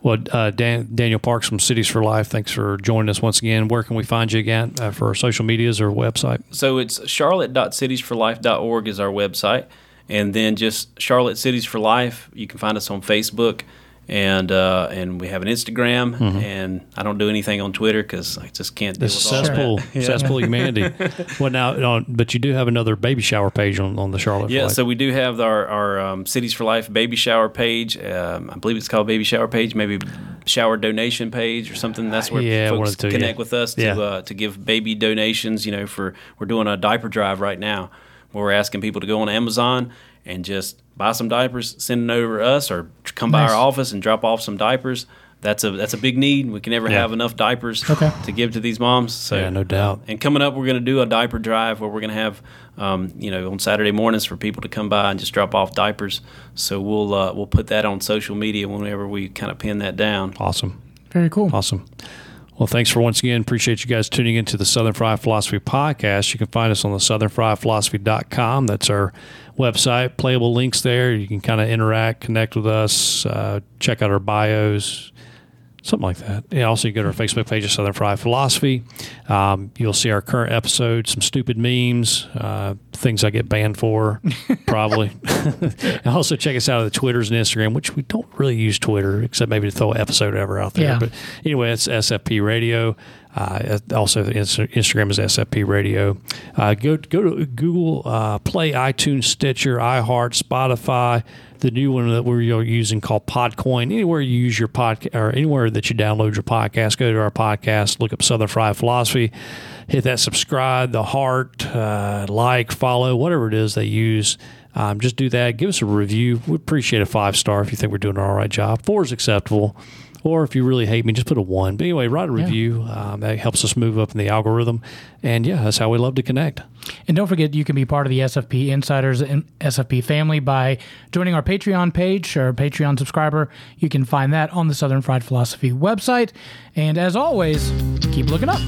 Well, uh, Dan, Daniel Parks from Cities4Life, thanks for joining us once again. Where can we find you again uh, for our social medias or website? So it's charlotte.citiesforlife.org is our website. And then just Charlotte Cities4Life. You can find us on Facebook. And uh, and we have an Instagram. Mm-hmm. And I don't do anything on Twitter because I just can't The cesspool, cesspool humanity. well, now, but you do have another baby shower page on, on the Charlotte. Yeah, so we do have our, our um, Cities4Life baby shower page. Um, I believe it's called baby shower page, maybe shower donation page or something. That's where Yeah, folks connect yeah. with us to uh, to give baby donations. You know, for we're doing a diaper drive right now where we're asking people to go on Amazon and just buy some diapers, send it over to us, or come by our office and drop off some diapers. That's a that's a big need. We can never Yeah. have enough diapers Okay. to give to these moms. So Yeah, no doubt. and coming up, we're going to do a diaper drive where we're going to have, um, you know, on Saturday mornings for people to come by and just drop off diapers. So we'll uh, we'll put that on social media whenever we kind of pin that down. awesome. Very cool. Awesome. Well, thanks for once again. Appreciate you guys tuning into the Southern Fried Philosophy podcast. You can find us on the southernfriedphilosophy.com. That's our website. Playable links there. You can kind of interact, connect with us, uh, check out our bios, something like that. Yeah. Also, you go to our Facebook page of Southern Fried Philosophy. Um, you'll see our current episode, some stupid memes, uh, things I get banned for, probably. and also check us out on the Twitters and Instagram, which we don't really use Twitter except maybe to throw an episode ever out there. Yeah. But anyway, it's SFP Radio. Uh, also, the Instagram is SFP Radio. Uh, go go to Google uh, Play, iTunes, Stitcher, iHeart, Spotify. The new one that we're using called Podcoin. Anywhere you use your podcast or anywhere that you download your podcast, go to our podcast, look up Southern Fried Philosophy, hit that subscribe, the heart, uh, like, follow, whatever it is they use. Um, just do that. Give us a review. We appreciate a five star if you think we're doing an all right job. Four is acceptable. Or if you really hate me, just put a one. But anyway, write a review. Um, that helps us move up in the algorithm. And yeah, that's how we love to connect. And don't forget, you can be part of the SFP Insiders and SFP family by joining our Patreon page or Patreon subscriber. You can find that on the Southern Fried Philosophy website. And as always, keep looking up.